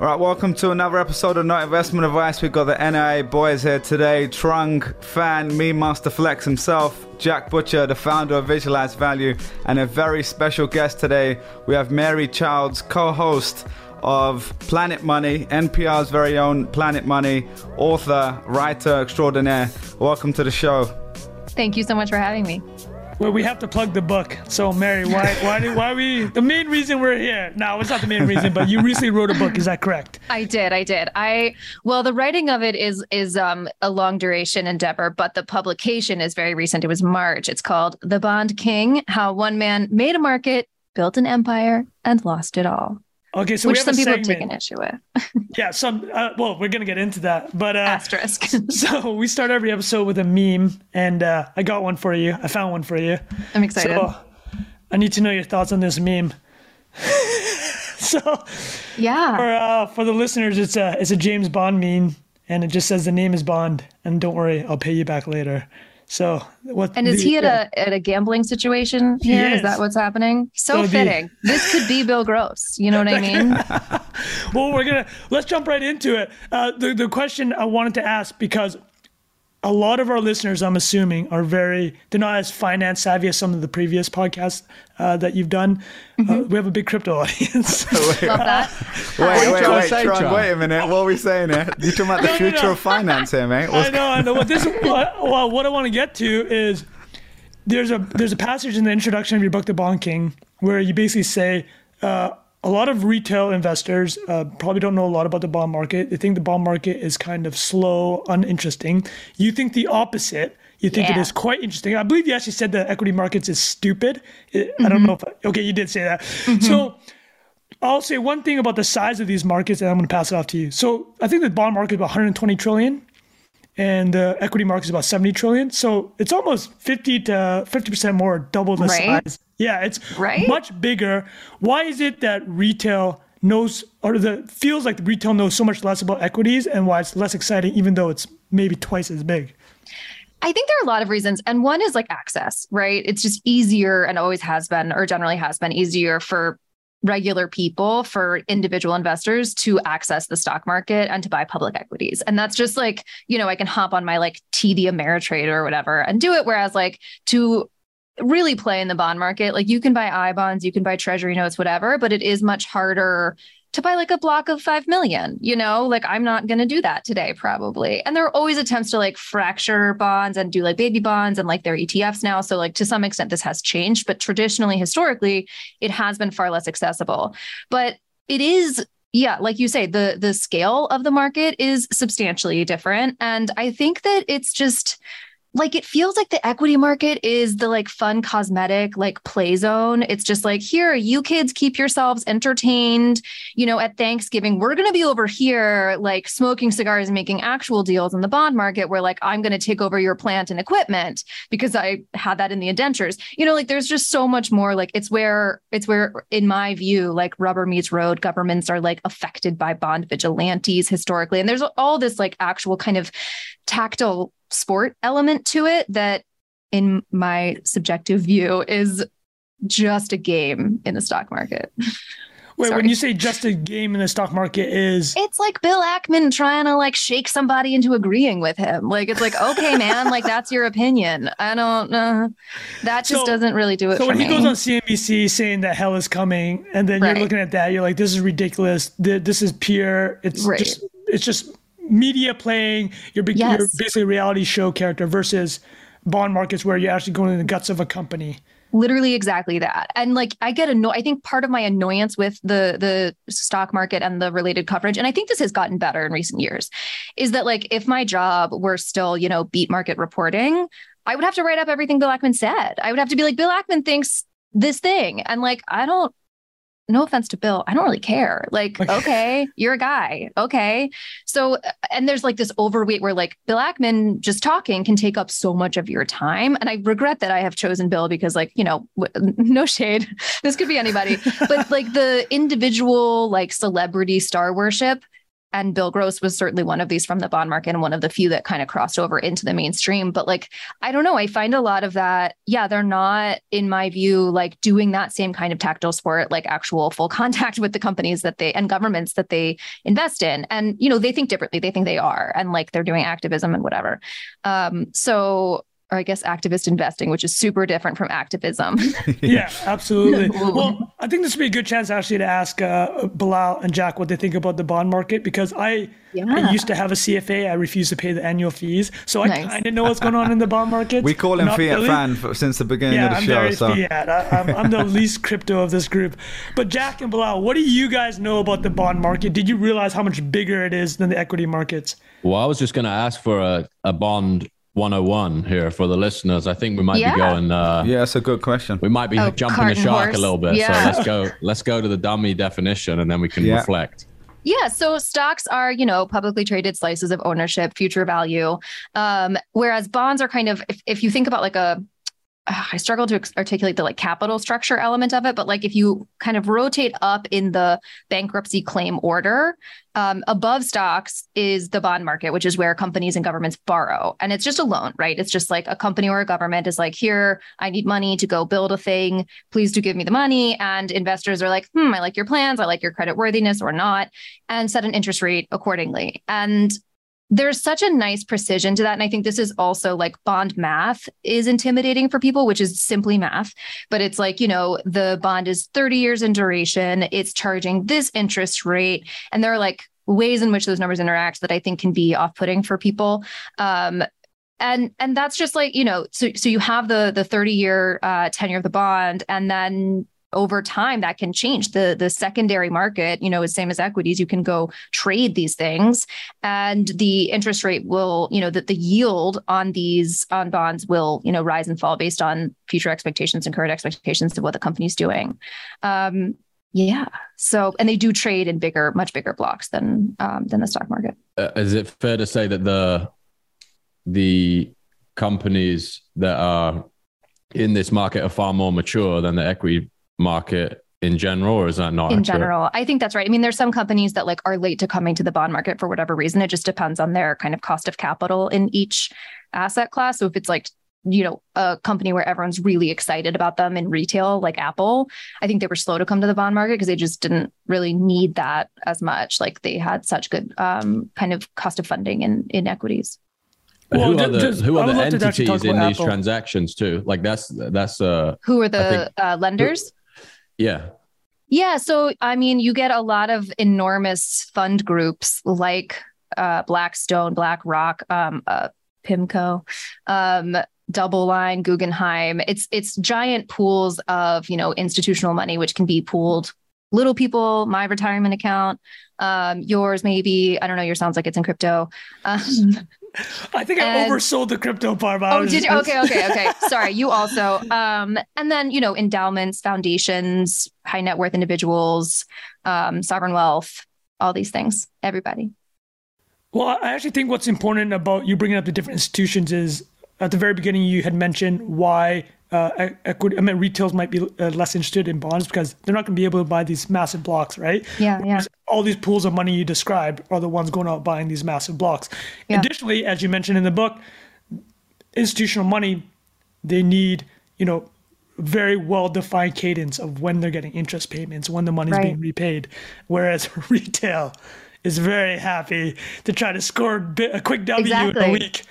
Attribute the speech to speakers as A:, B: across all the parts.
A: All right, welcome to another episode of Not Investment Advice. We've got the NIA boys here today. Trung, Phan, me, Master Flex himself, Jack Butcher, the founder of Visualize Value, and a very special guest today. We have Mary Childs, co-host of Planet Money, NPR's very own Planet Money, author, writer extraordinaire. Welcome to the show.
B: Thank you so much for having me.
C: Well, we have to plug the book. So, Mary, why, why, do, why we? The main reason we're here. No, it's not the main reason, but you recently wrote a book. Is that correct?
B: I did. I did. I well, the writing of it is is um, a long duration endeavor, but the publication is very recent. It was March. It's called The Bond King: How One Man Made a Market, Built an Empire, and Lost It All.
C: Okay, so
B: which
C: we have
B: some people
C: segment.
B: have taken issue with.
C: Yeah, some. Uh, well, we're gonna get into that, but uh,
B: Asterisk.
C: so we start every episode with a meme, and uh, I got one for you. I found one for you.
B: I'm excited.
C: So I need to know your thoughts on this meme. so
B: yeah.
C: for uh, for the listeners, it's a it's a James Bond meme, and it just says the name is Bond, and don't worry, I'll pay you back later. So what?
B: And is
C: the-
B: he at a at a gambling situation here? Is
C: is.
B: that what's happening? So,
C: So the-
B: fitting. This could be Bill Gross. You know what I mean?
C: Well, we're gonna let's jump right into it. Uh, the the question I wanted to ask because a lot of our listeners, I'm assuming, are very they're not as finance savvy as some of the previous podcasts uh, that you've done.
B: Mm-hmm.
C: Uh, we have a big crypto audience.
B: Love that.
A: Wait, wait,
D: trying to
A: wait,
D: say,
A: Trung,
D: Trung?
A: wait a minute. What are we saying here? You're talking about the
C: No, no,
A: future
C: no.
A: of finance here, mate? What's
C: I know, I know. What this, well, what I want to get to is there's a there's a passage in the introduction of your book, The Bond King, where you basically say uh, a lot of retail investors uh, probably don't know a lot about the bond market. They think the bond market is kind of slow, uninteresting. You think the opposite. You think it
B: Yeah.
C: is quite interesting. I believe you actually said the equity markets is stupid. I I don't know if I, okay, you did say that. So. I'll say one thing about the size of these markets, and I'm going to pass it off to you. So I think the bond market is about 120 trillion, and the equity market is about 70 trillion. So it's almost 50 to 50 percent more, double the
B: Right.
C: size. Yeah, it's
B: Right?
C: much bigger. Why is it that retail knows, or the feels like the retail knows so much less about equities, and why it's less exciting, even though it's maybe twice as big?
B: I think there are a lot of reasons. And one is like access, right? It's just easier and always has been, or generally has been easier for regular people, for individual investors to access the stock market and to buy public equities. And that's just like, you know, I can hop on my like TD Ameritrade or whatever and do it. Whereas like to really play in the bond market, like you can buy I bonds, you can buy treasury notes, whatever, but it is much harder to buy like a block of 5 million you know? Like i'm not going to do that today probably. And there are always attempts to like fracture bonds and do like baby bonds and like their etfs now. So like to some extent this has changed but traditionally historically it has been far less accessible. But it is yeah like you say the the scale of the market is substantially different. And i think that it's just like it feels like the equity market is the like fun cosmetic like play zone. It's just like here you kids keep yourselves entertained. You know at thanksgiving we're going to be over here like smoking cigars and making actual deals in the bond market where like i'm going to take over your plant and equipment because i had that in the indentures. You know like there's just so much more. Like it's where it's where in my view like rubber meets road. Governments are like affected by bond vigilantes historically. And there's all this like actual kind of tactile sport element to it that in my subjective view is just a game in the stock market.
C: Wait,
B: Sorry.
C: when you say just a game in the stock market is
B: It's like Bill Ackman trying to like shake somebody into agreeing with him. Like it's like, okay, man, like that's your opinion. I don't know. That just
C: So-
B: doesn't really do it
C: So when
B: me.
C: he goes on CNBC saying that hell is coming, and then
B: Right.
C: you're looking at that, you're like, "This is ridiculous. This is pure. It's
B: Right.
C: just, it's just media playing. You're, be- you're basically a reality show character versus bond markets where you're actually going in the guts of a company.
B: literally exactly that and like i get annoyed i think part of my annoyance with the the stock market and the related coverage and i think this has gotten better in recent years is that like if my job were still you know beat market reporting i would have to write up everything bill ackman said i would have to be like bill ackman thinks this thing and like i don't no offense to Bill, I don't really care. Like,
C: Okay.
B: you're a guy. Okay. So, and there's like this overweight where like Bill Ackman just talking can take up so much of your time. And I regret that I have chosen Bill because, like, you know, w- no shade, this could be anybody, but like the individual, like celebrity star worship and Bill Gross was certainly one of these from the bond market and one of the few that kind of crossed over into the mainstream. But like, I don't know, I find a lot of that, yeah, they're not, in my view, like doing that same kind of tactile sport, like actual full contact with the companies that they and governments that they invest in. And, you know, they think differently. They think they are, and like they're doing activism and whatever. Um, so or I guess activist investing, which is super different from activism.
C: yeah, absolutely. well, I think this would be a good chance actually to ask uh, Bilal and Jack what they think about the bond market because I, yeah. I used to have a CFA. I refuse to pay the annual fees, so I nice. kind of know what's going on in the bond market.
A: We call him Not Fiat really. fan for, since the beginning yeah, of the
C: I'm
A: show.
C: Very
A: so.
C: Fiat. I, I'm, I'm the least crypto of this group. But Jack and Bilal, what do you guys know about the bond market? Did you realize how much bigger it is than the equity markets?
D: Well, I was just going to ask for a, a bond 101 here for the listeners. I think we might
B: yeah.
D: be going. Uh,
A: yeah, that's a good question.
D: We might be oh, jumping the shark horse. a little bit. Yeah. So let's go. Let's go to the dummy definition, and then we can yeah. reflect.
B: Yeah. So stocks are, you know, publicly traded slices of ownership, future value. Um, whereas bonds are kind of, if, if you think about like a I struggle to articulate the like capital structure element of it, but like if you kind of rotate up in the bankruptcy claim order, um, above stocks is the bond market, which is where companies and governments borrow. And it's just a loan, right? It's just like a company or a government is like, here, I need money to go build a thing. Please do give me the money. And investors are like, hmm, I like your plans. I like your credit worthiness or not, and set an interest rate accordingly. And there's such a nice precision to that. And I think this is also like bond math is intimidating for people, which is simply math. But it's like, you know, the bond is 30 years in duration, it's charging this interest rate. And there are like ways in which those numbers interact that I think can be off putting for people. Um, and and that's just like you know so so you have the the 30 year uh, tenure of the bond and then over time that can change. The the secondary market you know is same as equities. You can go trade these things and the interest rate will you know that the yield on these on bonds will you know rise and fall based on future expectations and current expectations of what the company's doing. Um yeah. So and they do trade in bigger much bigger blocks than um, than the stock market.
D: Uh, is it fair to say that the the companies that are in this market are far more mature than the equity market in general or is that not
B: in accurate? general i think that's right i mean there's some companies that like are late to coming to the bond market for whatever reason it just depends on their kind of cost of capital in each asset class so if it's like you know a company where everyone's really excited about them in retail like apple i think they were slow to come to the bond market because they just didn't really need that as much like they had such good um, kind of cost of funding in in equities
D: well, who are the, just, who are the entities in these Apple. transactions too? Like that's that's uh
B: who are the think, uh, lenders?
D: Yeah.
B: Yeah. So, I mean, you get a lot of enormous fund groups like uh, Blackstone, BlackRock, um, uh, PIMCO, um, DoubleLine, Guggenheim. It's it's giant pools of you know institutional money which can be pooled. Little people, my retirement account, um, yours maybe. I don't know. Yours sounds like it's in crypto. Um,
C: I think and, I oversold the crypto part.
B: oh, did you? Okay, okay, okay. Sorry, you also. Um, and then you know, endowments, foundations, high net worth individuals, um, sovereign wealth, all these things. Everybody.
C: Well, I actually think what's important about you bringing up the different institutions is at the very beginning you had mentioned why uh, equity, I mean, retails might be uh, less interested in bonds because they're not going to be able to buy these massive blocks, right?
B: Yeah, yeah.
C: All these pools of money you described are the ones going out buying these massive blocks. Yeah. Additionally, as you mentioned in the book, institutional money, they need, you know, very well defined cadence of when they're getting interest payments, when the money's right. being repaid. Whereas retail is very happy to try to score a, bit, a quick W exactly. in a week.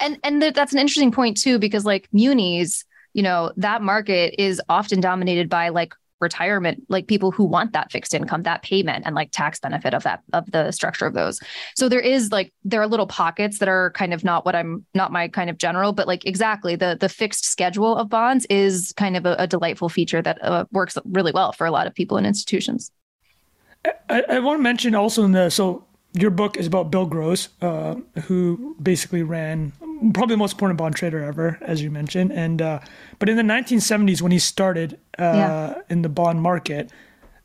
B: And and that's an interesting point too, because like munis you know, that market is often dominated by like retirement like people who want that fixed income that payment and like tax benefit of that of the structure of those. So there is like there are little pockets that are kind of not what i'm not my kind of general but like exactly the the fixed schedule of bonds is kind of a, a delightful feature that uh, works really well for a lot of people and institutions.
C: I, I want to mention also in the so your book is about Bill Gross, uh, who basically ran probably the most important bond trader ever, as you mentioned. And uh, but in the 1970s, when he started uh, yeah. in the bond market,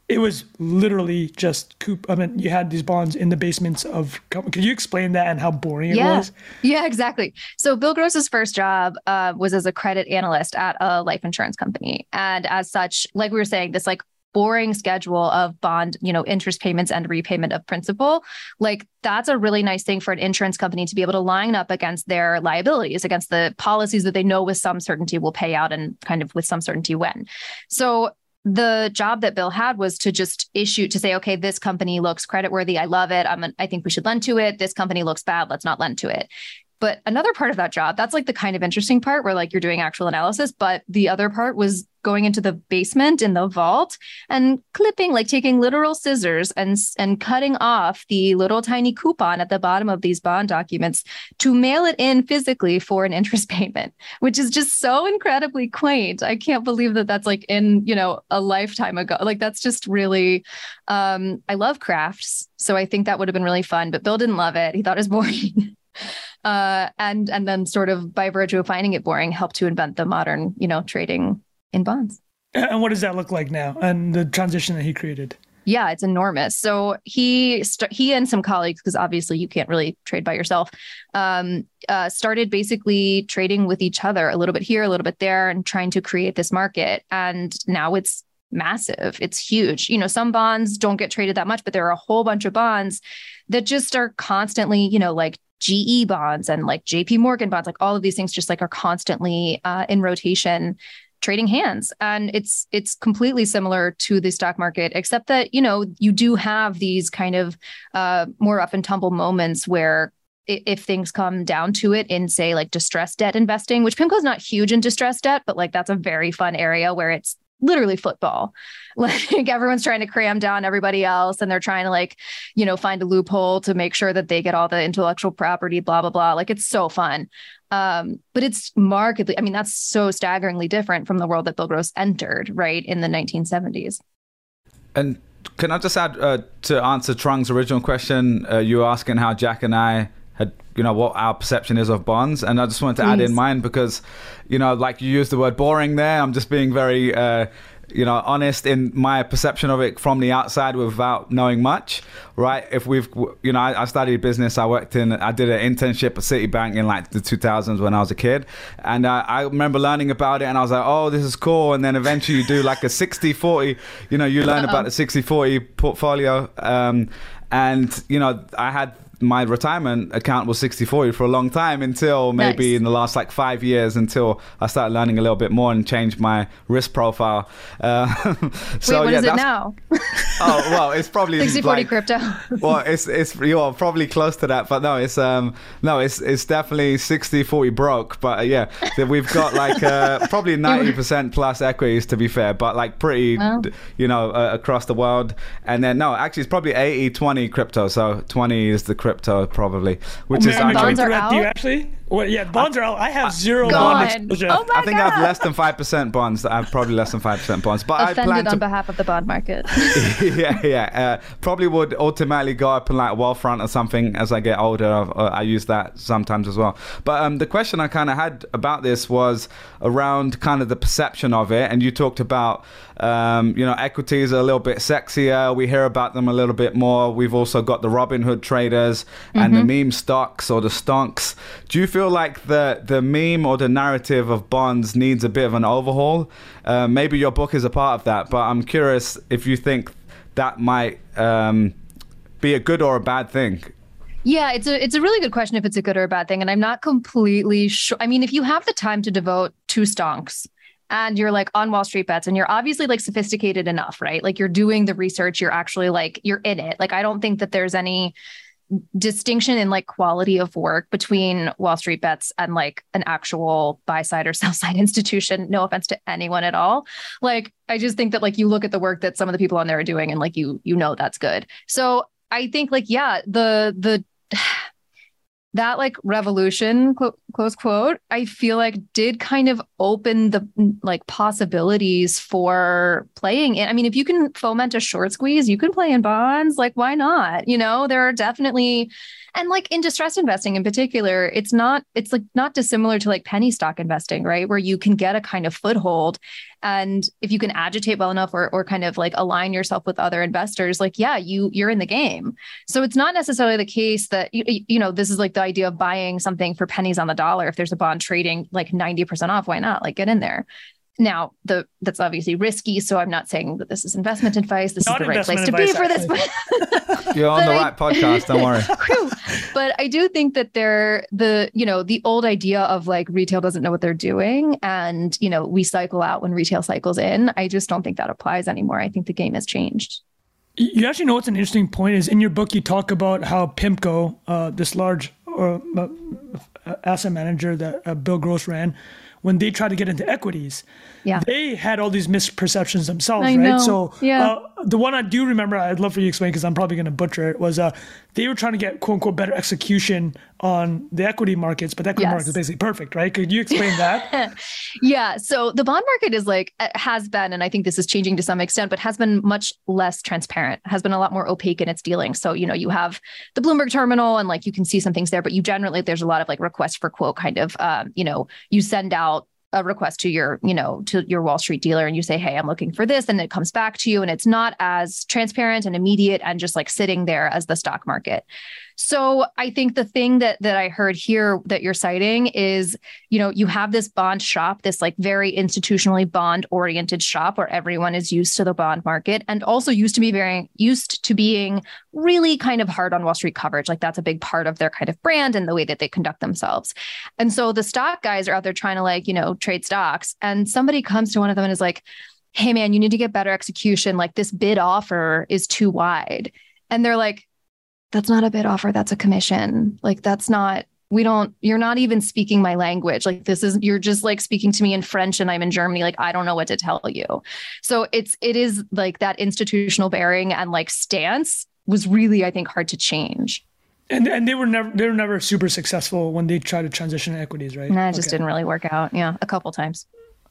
C: it was literally just coop. I mean, you had these bonds in the basements of. Could you explain that and how boring it
B: yeah.
C: was?
B: Yeah, exactly. So Bill Gross's first job uh, was as a credit analyst at a life insurance company, and as such, like we were saying, this like boring schedule of bond, you know, interest payments and repayment of principal, like that's a really nice thing for an insurance company to be able to line up against their liabilities, against the policies that they know with some certainty will pay out and kind of with some certainty when. So the job that Bill had was to just issue to say, okay, this company looks creditworthy. I love it. I'm an, I think we should lend to it. This company looks bad. Let's not lend to it. But another part of that job, that's like the kind of interesting part where like you're doing actual analysis. But the other part was going into the basement in the vault and clipping, like taking literal scissors and and cutting off the little tiny coupon at the bottom of these bond documents to mail it in physically for an interest payment, which is just so incredibly quaint. I can't believe that that's like in you know a lifetime ago. Like that's just really. Um, I love crafts, so I think that would have been really fun. But Bill didn't love it. He thought it was boring. uh, and and then sort of by virtue of finding it boring, helped to invent the modern, you know, trading in bonds.
C: And what does that look like now? And the transition that he created.
B: Yeah, it's enormous. So he st- he and some colleagues, because obviously you can't really trade by yourself, um, uh, started basically trading with each other a little bit here, a little bit there, and trying to create this market. And now it's massive. It's huge. You know, some bonds don't get traded that much, but there are a whole bunch of bonds that just are constantly, you know, like GE bonds and like JP Morgan bonds, like all of these things just like are constantly uh, in rotation trading hands. And it's it's completely similar to the stock market except that you know you do have these kind of uh, more rough and tumble moments where if things come down to it in say like distressed debt investing which pimco's not huge in distressed debt but like that's a very fun area where it's literally football. Like everyone's trying to cram down everybody else and they're trying to like, you know, find a loophole to make sure that they get all the intellectual property, blah, blah, blah. Like it's so fun. Um, but it's markedly, I mean, that's so staggeringly different from the world that Bill Gross entered, right, in the 1970s.
A: And can I just add uh, to answer Trung's original question? Uh, you were asking how Jack and I had you know what our perception is of bonds and i just wanted to Please. add in mine because you know like you used the word boring there i'm just being very uh, you know honest in my perception of it from the outside without knowing much right if we've you know I, I, studied business i worked in i did an internship at citibank in like the 2000s when i was a kid and uh, i remember learning about it and i was like oh this is cool and then eventually you do like a 60 40 you know you learn Uh-oh. about the 60 40 portfolio um, and you know i had my retirement account was 60 40 for a long time until maybe nice. in the last like five years until I started learning a little bit more and changed my risk profile.
B: Uh, so Wait, what yeah, is it now?
A: oh well, it's probably
B: 60 40 crypto.
A: well, it's it's you're probably close to that, but no, it's um no, it's it's definitely 60 40 broke. But uh, yeah, we've got like uh, probably 90 percent plus equities to be fair, but like pretty you know uh, across the world. And then no, actually it's probably 80 20 crypto. So 20 is the crypto crypto probably, which
B: oh,
A: is
B: actually. Bonds are out?
C: Do you actually? Well, yeah, bonds are out. I have zero bond exposure.
B: Oh
A: I think
B: God.
A: I have less than five percent bonds. I have probably less than five percent bonds. But
B: Offended I plan to, on behalf of the bond market.
A: yeah, yeah. Uh, probably would ultimately go up in like Wealthfront or something as I get older. Uh, I use that sometimes as well. But um, the question I kind of had about this was around kind of the perception of it, and you talked about um, you know equities are a little bit sexier. We hear about them a little bit more. We've also got the Robinhood traders and mm-hmm. the meme stocks or the stonks. Do you feel like the the meme or the narrative of bonds needs a bit of an overhaul? Uh, maybe your book is a part of that, but I'm curious if you think that might um, be a good or a bad thing.
B: Yeah, it's a it's a really good question if it's a good or a bad thing, and I'm not completely sure. I mean, if you have the time to devote to stonks and you're like on Wall Street bets and you're obviously like sophisticated enough, right? Like you're doing the research, you're actually like you're in it. Like I don't think that there's any distinction in like quality of work between Wall Street bets and like an actual buy side or sell side institution. No offense to anyone at all. Like I just think that like you look at the work that some of the people on there are doing and like you you know that's good. So I think like yeah, the the that like revolution close quote i feel like did kind of open the like possibilities for playing it. I mean if you can foment a short squeeze you can play in bonds like why not? You know there are definitely and like in distressed investing in particular it's not it's like not dissimilar to like penny stock investing right? Where you can get a kind of foothold and if you can agitate well enough or, or kind of like align yourself with other investors like yeah you you're in the game. So it's not necessarily the case that you, you know this is like the idea of buying something for pennies on the dollar. If there's a bond trading like 90% off why not? Like get in there now the that's obviously risky so i'm not saying that this is investment advice this
C: Not
B: is the right place to be
C: advice,
B: for this
A: You're on
B: But
A: the
B: I-
A: right podcast. Don't worry.
B: But I do think that they're the, you know, the old idea of like retail doesn't know what they're doing and, you know, we cycle out when retail cycles in. I just don't think that applies anymore. I think the game has changed.
C: You actually know what's an interesting point is in your book you talk about how Pimco, uh, this large uh, uh, asset manager that uh, Bill Gross ran, when they tried to get into equities,
B: Yeah.
C: they had all these misperceptions themselves,
B: I
C: right?
B: know.
C: So
B: Yeah.
C: uh, the one I do remember, I'd love for you to explain because I'm probably going to butcher it, was uh, they were trying to get quote unquote better execution on the equity markets, but the equity
B: Yes.
C: market is basically perfect, right? Could you explain that?
B: Yeah. So the bond market is like, uh, has been, and I think this is changing to some extent, but has been much less transparent, has been a lot more opaque in its dealings. So, you know, you have the Bloomberg terminal and like you can see some things there, but you generally, there's a lot of like request for quote kind of, um, you know, you send out a request to your, you know, to your Wall Street dealer and you say, Hey, I'm looking for this. And it comes back to you and it's not as transparent and immediate and just like sitting there as the stock market. So I think the thing that that I heard here that you're citing is, you know, you have this bond shop, this like very institutionally bond oriented shop where everyone is used to the bond market and also used to be very used to being really kind of hard on Wall Street coverage. Like that's a big part of their kind of brand and the way that they conduct themselves. And so the stock guys are out there trying to like, you know, trade stocks and somebody comes to one of them and is like, "Hey man, you need to get better execution. Like this bid offer is too wide." And they're like, that's not a bid offer that's a commission. Like that's not we don't you're not even speaking my language. Like this is you're just like speaking to me in french and i'm in germany. Like i don't know what to tell you. So it's it is like that institutional bearing and like stance was really i think hard to change.
C: And and they were never they were never super successful when they tried to transition to equities, right?
B: and that just
C: Okay.
B: didn't really work out. Yeah a couple times.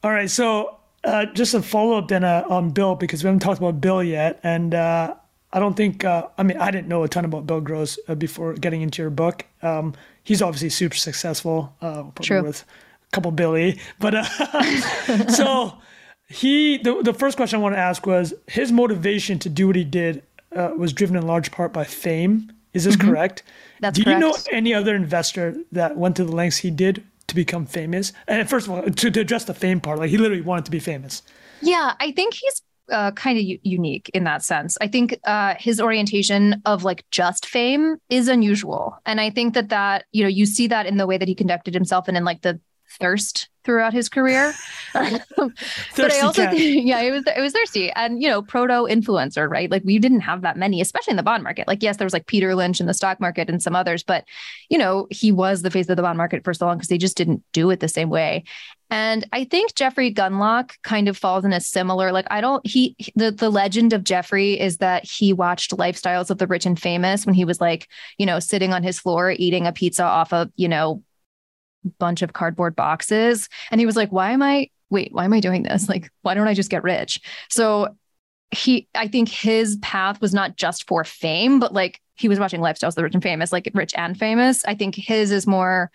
C: All right, so uh, just a follow up then uh, on Bill because we haven't talked about Bill yet, and uh, I don't think uh, I mean I didn't know a ton about Bill Gross uh, before getting into your book. Um, he's obviously super successful, uh, probably
B: True.
C: worth a couple billy, but uh, so he the the first question I want to ask was his motivation to do what he did uh, was driven in large part by fame. Is this correct?
B: Mm-hmm. That's
C: do you know any other investor that went to the lengths he did to become famous? And first of all, to, to address the fame part, like he literally wanted to be famous.
B: Yeah, I think he's uh, kind of u- unique in that sense. I think uh, his orientation of like just fame is unusual, and I think that that you know you see that in the way that he conducted himself and in like the thirst throughout his career. but I also
C: cat.
B: yeah, it was it was thirsty, and you know, proto influencer, right? Like we didn't have that many, especially in the bond market. Like yes, there was like Peter Lynch in the stock market and some others, but you know, he was the face of the bond market for so long because they just didn't do it the same way. And I think Jeffrey Gundlach kind of falls in a similar, like I don't he the the legend of Jeffrey is that he watched Lifestyles of the Rich and Famous when he was like, you know, sitting on his floor eating a pizza off a, you know, bunch of cardboard boxes. And he was like, why am I wait, why am I doing this? Like, why don't I just get rich? So he I think his path was not just for fame, but like he was watching Lifestyles the Rich and Famous, like rich and famous. I think his is more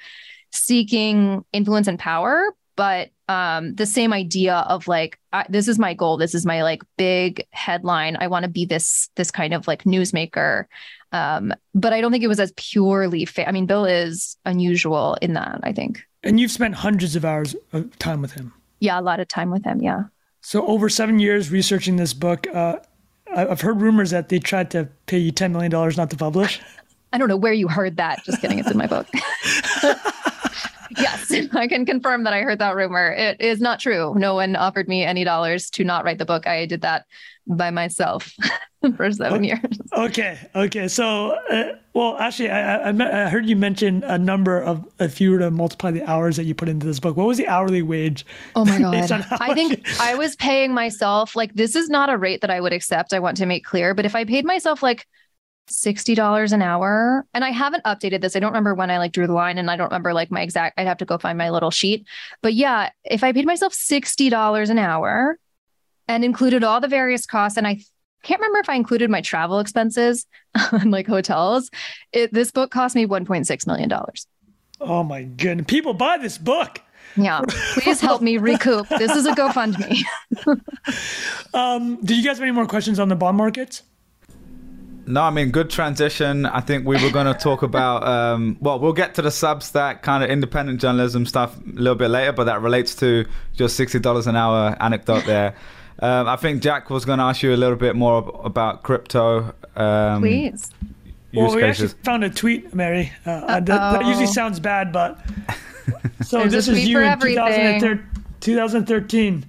B: seeking influence and power but um the same idea of like I, this is my goal. This is my like big headline. I want to be this this kind of like newsmaker. Um but i don't think it was as purely fa- i mean bill is unusual in that i think.
C: And you've spent hundreds of hours of time with him.
B: yeah a lot of time with him yeah.
C: So over seven years researching this book, uh, I've heard rumors that they tried to pay you $10 million not to publish.
B: i don't know where you heard that. Just kidding. It's in my book yes i can confirm that i heard that rumor it is not true no one offered me any dollars to not write the book i did that by myself for seven years
C: Okay, okay. So, uh, well, actually, I, I, I heard you mention a number of, if you were to multiply the hours that you put into this book, what was the hourly wage?
B: Oh my God. I think
C: you-
B: I was paying myself like this is not a rate that I would accept. I want to make clear, but if I paid myself like $60 an hour, and I haven't updated this, I don't remember when I like drew the line and I don't remember like my exact, I'd have to go find my little sheet. But yeah, if I paid myself $60 an hour and included all the various costs, and I can't remember if I included my travel expenses and like hotels, it, this book cost me $1.6 million.
C: Oh my goodness. People buy this book.
B: Yeah. Please help me recoup. This is a GoFundMe.
C: Um, do you guys have any more questions on the bond markets?
A: No, I mean, good transition. I think we were going to talk about, um, well, we'll get to the Substack kind of independent journalism stuff a little bit later, but that relates to your $60 an hour anecdote there. Um, I think Jack was going to ask you a little bit more about crypto. Um,
B: Please.
C: Well, we actually found a tweet, Mary. Uh, that, that, usually sounds bad, but so this is you in 2013.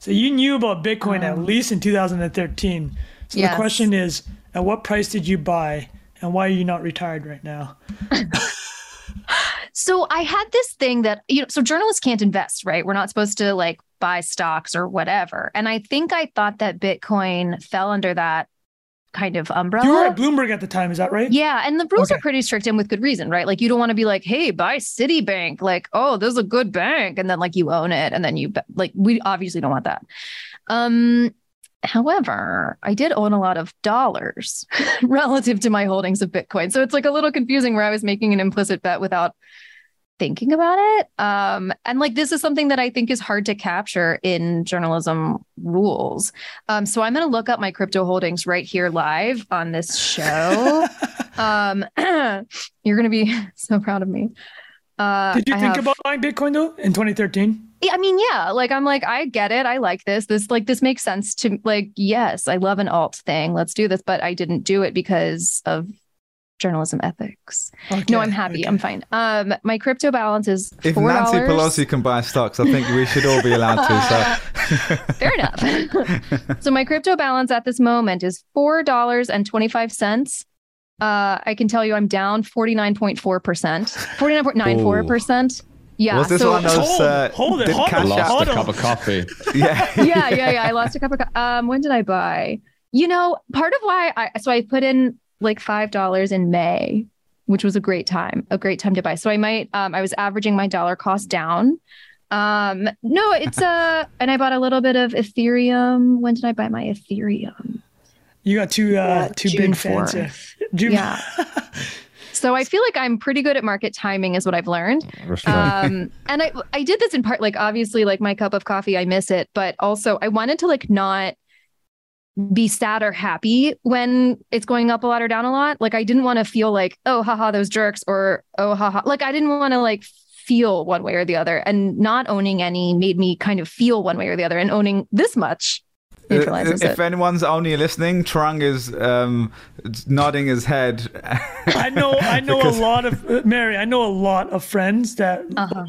C: So you knew about Bitcoin at least in 2013. So yes. the question is, at what price did you buy, and why are you not retired right now?
B: so I had this thing that you know, so journalists can't invest, right? We're not supposed to like buy stocks or whatever. And I think I thought that Bitcoin fell under that kind of umbrella.
C: You were at Bloomberg at the time, is that right?
B: Yeah, and the rules okay. are pretty strict and with good reason, right? Like you don't want to be like, "Hey, buy Citibank," like, "Oh, this is a good bank," and then like you own it, and then you like we obviously don't want that. Um, However, I did own a lot of dollars relative to my holdings of Bitcoin. So it's like a little confusing where I was making an implicit bet without thinking about it. Um, and like this is something that I think is hard to capture in journalism rules. Um, so I'm going to look up my crypto holdings right here live on this show. um, you're going to be so proud of me.
C: Uh, Did you I think have... about buying Bitcoin though in 2013?
B: I mean, yeah, like I'm like, I get it. I like this. This like this makes sense to like, yes, I love an alt thing. Let's do this. But I didn't do it because of journalism ethics. Okay, no, I'm happy. Okay. I'm fine. Um, my crypto balance is
A: if $4. Nancy Pelosi can buy stocks, I think we should all be allowed to. So.
B: Fair enough. so my crypto balance at this moment is four dollars and twenty five cents. Uh, I can tell you I'm down 49.4%, 49.94%. Yeah.
A: Was this so, one of those? Uh,
C: hold it, hold it.
D: Lost hold a cup of coffee.
B: yeah. yeah, yeah, yeah. I lost a cup of. Co- um, when did I buy? You know, part of why I so I put in like five dollars in May, which was a great time, a great time to buy. So I might. Um, I was averaging my dollar cost down. Um, no, it's uh, and I bought a little bit of Ethereum. When did I buy my Ethereum?
C: You got two uh, yeah, two June big fans.
B: June. Yeah. So I feel like I'm pretty good at market timing, is what I've learned. Um, and I I did this in part, like obviously, like my cup of coffee, I miss it, but also I wanted to like not be sad or happy when it's going up a lot or down a lot. Like I didn't want to feel like, oh haha, those jerks, or oh haha. Like I didn't want to like feel one way or the other. And not owning any made me kind of feel one way or the other. And owning this much
A: neutralizes if it. anyone's only listening, Trung is um, nodding his head.
C: I know, I know because... a lot of Mary. I know a lot of friends that uh-huh.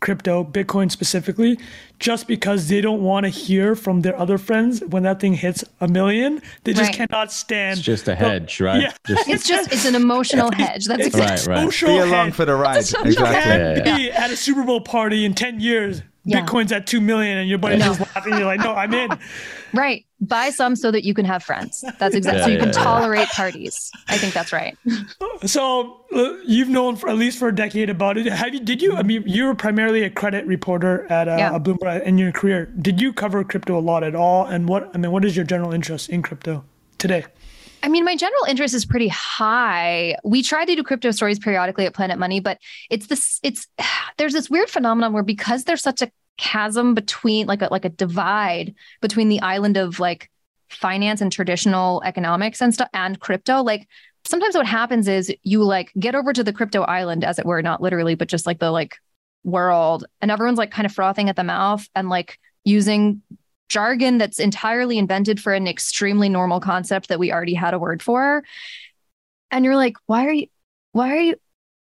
C: crypto, Bitcoin specifically, just because they don't want to hear from their other friends when that thing hits a million. They just right. cannot stand.
D: It's just a hedge, right? Yeah.
B: Just, it's just it's an emotional hedge. That's exactly
A: right. right. Be along for the ride. Exactly.
C: Yeah, yeah. Be at a Super Bowl party in ten years yeah. Bitcoin's at two million and your buddy's just laughing. You're like, no, I'm in.
B: Right. Buy some so that you can have friends. That's exactly yeah, so you yeah, can tolerate parties. I think that's right.
C: So uh, you've known for at least for a decade about it. Have you? Did you? I mean, you were primarily a credit reporter at uh, yeah. Bloomberg in your career. Did you cover crypto a lot at all? And what? I mean, what is your general interest in crypto today?
B: I mean, my general interest is pretty high. We try to do crypto stories periodically at Planet Money, but it's this, it's, there's this weird phenomenon where because there's such a chasm between like a, like a divide between the island of like finance and traditional economics and stuff and crypto, like sometimes what happens is you like get over to the crypto island as it were, not literally, but just like the like world and everyone's like kind of frothing at the mouth and like using jargon that's entirely invented for an extremely normal concept that we already had a word for. And you're like, why are you, why are you,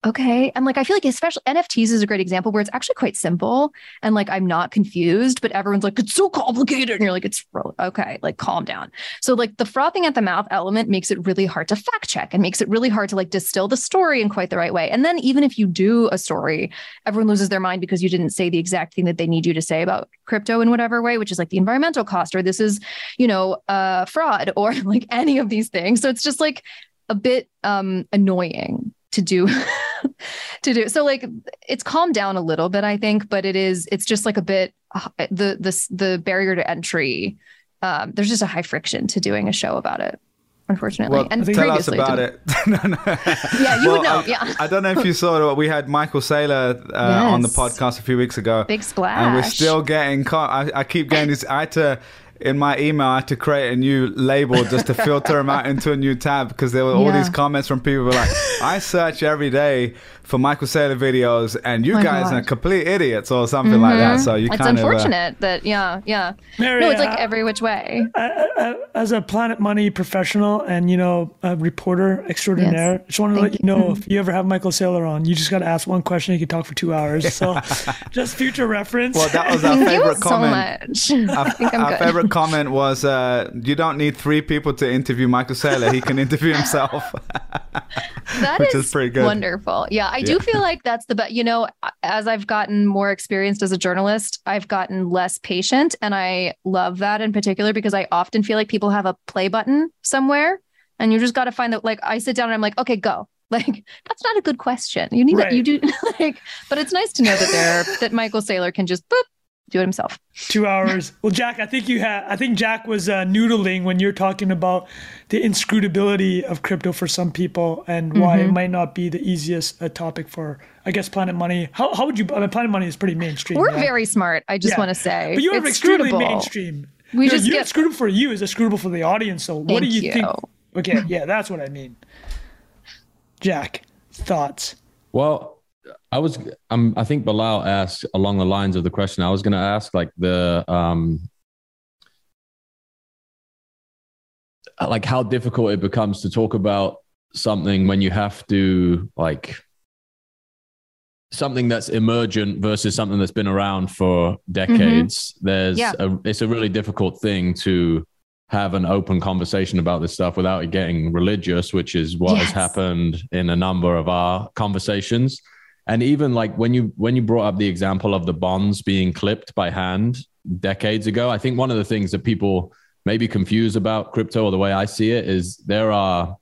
B: okay. And like, I feel like especially NFTs is a great example where it's actually quite simple and like I'm not confused, but everyone's like, it's so complicated. And you're like, it's okay, like calm down. So like the frothing at the mouth element makes it really hard to fact check and makes it really hard to like distill the story in quite the right way. And then even if you do a story, everyone loses their mind because you didn't say the exact thing that they need you to say about crypto in whatever way, which is like the environmental cost or this is, you know, uh fraud or like any of these things. So it's just like a bit um annoying to do to do so like it's calmed down a little bit i think but it is it's just like a bit uh, the the the barrier to entry um, there's just a high friction to doing a show about it unfortunately.
A: Well, and tell us about it. No,
B: no. yeah you well, would know I, yeah.
A: I don't know if you saw it we had michael saylor uh, yes. on the podcast a few weeks ago.
B: Big splash
A: and we're still getting I, I keep getting this i had to in my email, I had to create a new label just to filter them out into a new tab because there were all
B: Yeah.
A: these comments from people who were like, I search every day for Michael Saylor videos, and you
B: My
A: guys
B: God.
A: are complete idiots or something like that. So you
B: it's
A: kind of. uh,
B: unfortunate that yeah, yeah.
C: Mary,
B: no, it's like
C: uh,
B: every which way.
C: I- I- as a Planet Money professional and you know a reporter extraordinaire,
B: Yes.
C: just want to let you know if you ever have Michael Saylor on, you just got to ask one question. You can talk for two hours. So, just future reference.
A: well, that was our
B: Thank
A: favorite
B: you so
A: comment.
B: much. I think I'm
A: Our
B: good.
A: favorite comment was, uh, "You don't need three people to interview Michael Saylor; he can interview himself."
B: That
A: which
B: is
A: is pretty good.
B: Wonderful. Yeah, I do feel like that's the best. You know, as I've gotten more experienced as a journalist, I've gotten less patient, and I love that in particular because I often feel like people have a play button somewhere, and you just got to find that. Like, I sit down and I'm like, okay, go. Like, that's not a good question. You need
C: Right.
B: to, you do like, but it's nice to know that there that Michael Saylor can just boop do it himself.
C: two hours. Well, Jack, I think you had. I think Jack was uh, noodling when you're talking about the inscrutability of crypto for some people and why
B: Mm-hmm.
C: it might not be the easiest uh, topic for, I guess, Planet Money. How, how would you? I mean, Planet Money is pretty mainstream.
B: We're
C: yeah?
B: very smart. I just
C: Yeah.
B: want to say,
C: But you're
B: it's
C: extremely
B: scrutable.
C: mainstream.
B: We
C: No,
B: just
C: you
B: get-
C: scrutable for you is a scrutable for the audience. So what do
B: Thank
C: you, think? Okay, yeah, that's what I mean. Jack, thoughts?
D: Well, I was um I think Bilal asked along the lines of the question I was going to ask like the um like how difficult it becomes to talk about something when you have to like something that's emergent versus something that's been around for decades. There's
B: Yeah.
D: a it's a really difficult thing to have an open conversation about this stuff without it getting religious which is what has happened in a number of our conversations and even like when you when you brought up the example of the bonds being clipped by hand decades ago i think one of the things that people may be confused about crypto or the way i see it is there are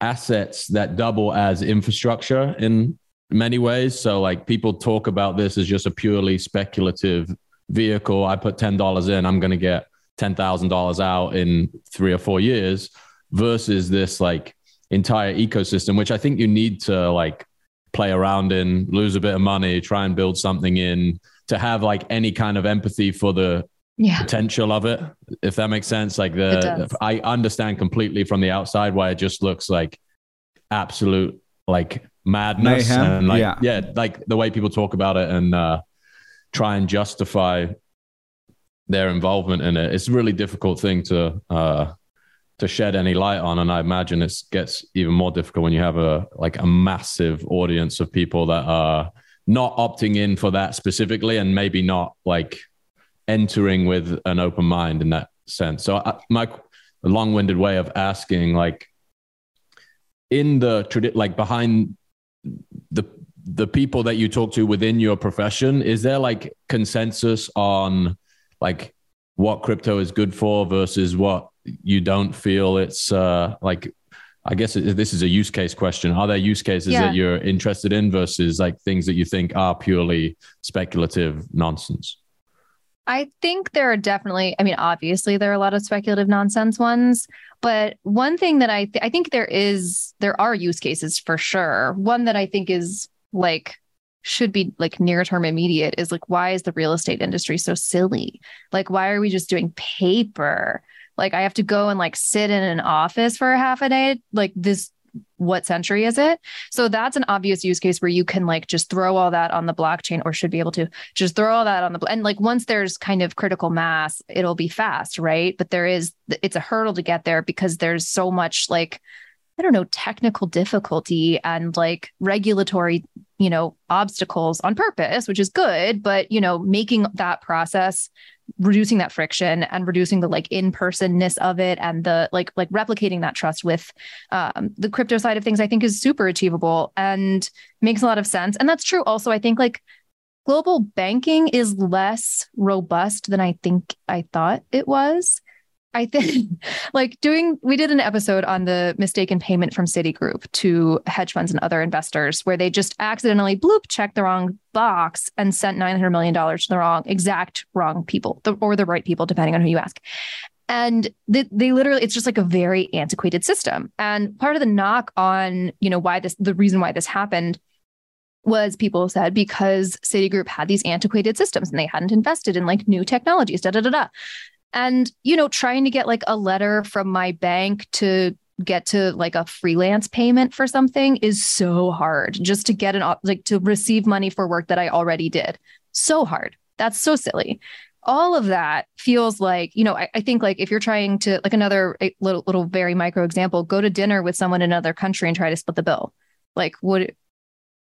D: assets that double as infrastructure in many ways. So like people talk about this as just a purely speculative vehicle. I put $10 in i'm going to get $10,000 out in 3 or 4 years versus this like entire ecosystem which i think you need to like play around in, lose a bit of money, try and build something in to have like any kind of empathy for the
B: Yeah.
D: potential of it, if that makes sense. Like the. I understand completely from the outside why it just looks like absolute like madness
A: Mayhem,
D: and like
A: yeah.
D: yeah. like the way people talk about it and uh, try and justify their involvement in it. It's a really difficult thing to uh, to shed any light on, and I imagine it gets even more difficult when you have a like a massive audience of people that are not opting in for that specifically, and maybe not like entering with an open mind in that sense. So, I, my long-winded way of asking, like, in the tradi- like behind the the people that you talk to within your profession, is there like consensus on like what crypto is good for versus what you don't feel it's uh like I guess it, this is a use case question. Are there use cases
B: Yeah.
D: that you're interested in versus like things that you think are purely speculative nonsense?
B: I think there are definitely, I mean, obviously there are a lot of speculative nonsense ones, but one thing that I, th- I think there is, there are use cases for sure. One that I think is like, should be like near term immediate is like, why is the real estate industry so silly? Like, why are we just doing paper? Like, I have to go and like sit in an office for a half a day. Like, this, what century is it? So that's an obvious use case where you can like just throw all that on the blockchain or should be able to just throw all that on the and like once there's kind of critical mass it'll be fast right but there is it's a hurdle to get there because there's so much like i don't know technical difficulty and like regulatory you know obstacles on purpose which is good but you know making that process reducing that friction and reducing the like in-personness of it and the like like replicating that trust with um, the crypto side of things i think is super achievable and makes a lot of sense and that's true also i think like global banking is less robust than I think I thought it was. I think like doing we did an episode on the mistaken payment from Citigroup to hedge funds and other investors where they just accidentally bloop checked the wrong box and sent 900 million dollars to the wrong exact wrong people the, or the right people depending on who you ask. And they, they literally it's just like a very antiquated system. And part of the knock on, you know, why this the reason why this happened was people said because Citigroup had these antiquated systems and they hadn't invested in like new technologies, da da da da. And, you know, trying to get like a letter from my bank to get to like a freelance payment for something is so hard just to get an like to receive money for work that I already did. So hard. That's so silly. All of that feels like, you know, I, I think like if you're trying to like another little little very micro example, go to dinner with someone in another country and try to split the bill. Like what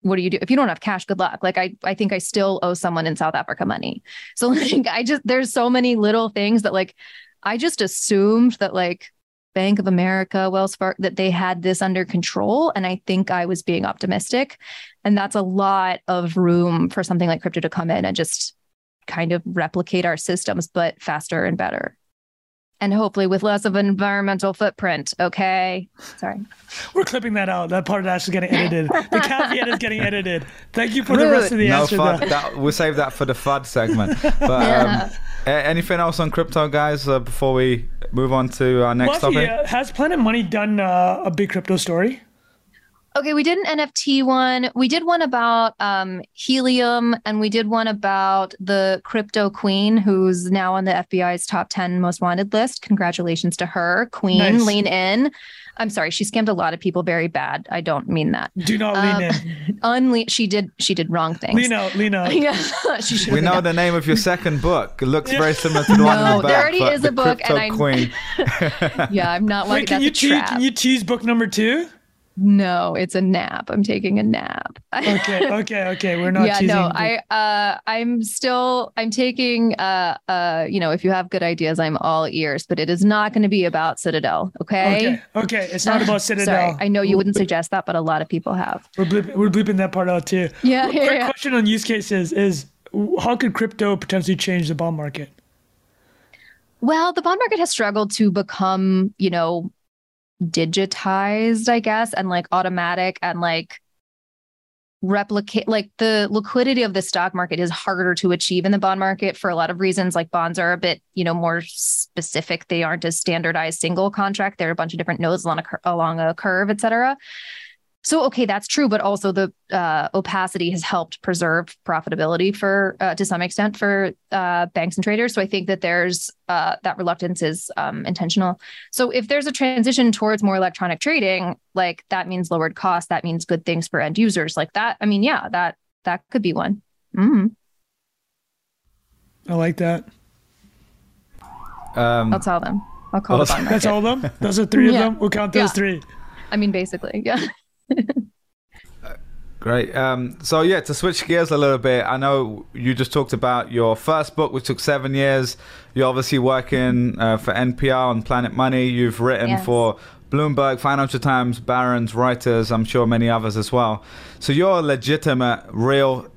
B: what do you do if you don't have cash good luck like i i think i still owe someone in south africa money so like i just there's so many little things that like i just assumed that like Bank of America, Wells Fargo, that they had this under control. And I think I was being optimistic. And that's a lot of room for something like crypto to come in and just kind of replicate our systems, but faster and better. And hopefully with less of an environmental footprint. Okay. Sorry.
C: We're clipping that out. That part is actually getting edited. The caveat is getting edited. Thank you for Rude. the rest of the no answer.
A: FUD, that, we'll save that for the FUD segment. But yeah. um, anything else on crypto, guys, uh, before we move on to our next topic? Uh,
C: has Planet Money done uh, a big crypto story?
B: Okay, we did an NFT one. We did one about um, helium, and we did one about the crypto queen, who's now on the FBI's top 10 most wanted list. Congratulations to her, Queen. Nice. Lean in. I'm sorry, she scammed a lot of people very bad. I don't mean that.
C: Do not lean um, in.
B: Unle- she did she did wrong things.
C: Lean out, lean out. yeah,
A: we know the name of your second book. It looks yeah. very similar to the no, one in the back.
B: there already is a book,
A: and
B: I.
A: Queen.
B: yeah, I'm not like. Wait, can
C: you tease? Can you tease book number two?
B: No, it's a nap. I'm taking a nap.
C: okay, okay, okay. We're not.
B: Yeah, no. I uh, I'm still. I'm taking. Uh, uh, you know, if you have good ideas, I'm all ears. But it is not going to be about Citadel. Okay.
C: Okay. Okay. It's not about Citadel. Sorry,
B: I know you wouldn't suggest that, but a lot of people have.
C: We're bleeping, we're bleeping that part out too.
B: Yeah. yeah
C: Quick
B: yeah.
C: question on use cases is how could crypto potentially change the bond market?
B: Well, the bond market has struggled to become, you know, digitized, I guess, and like automatic and like replicate like the liquidity of the stock market is harder to achieve in the bond market for a lot of reasons. Like bonds are a bit you know more specific. They aren't a standardized single contract. There are a bunch of different nodes along a, along a curve et cetera so okay, that's true, but also the uh, opacity has helped preserve profitability for uh, to some extent for uh, banks and traders. So I think that there's uh, that reluctance is um, intentional. So if there's a transition towards more electronic trading, like that means lowered costs, that means good things for end users, like that. I mean, yeah, that that could be one. Mm-hmm.
C: I like that.
B: Um, I'll tell them. I'll call well,
C: the That's all of them. Those are three yeah. of them. We'll count those yeah. three.
B: I mean, basically, yeah.
A: Great. Um, so yeah, to switch gears a little bit, I know you just talked about your first book, which took seven years. You're obviously working uh, for NPR on Planet Money. You've written yes. for Bloomberg, Financial Times, Barron's, Reuters. I'm sure many others as well. So you're a legitimate, real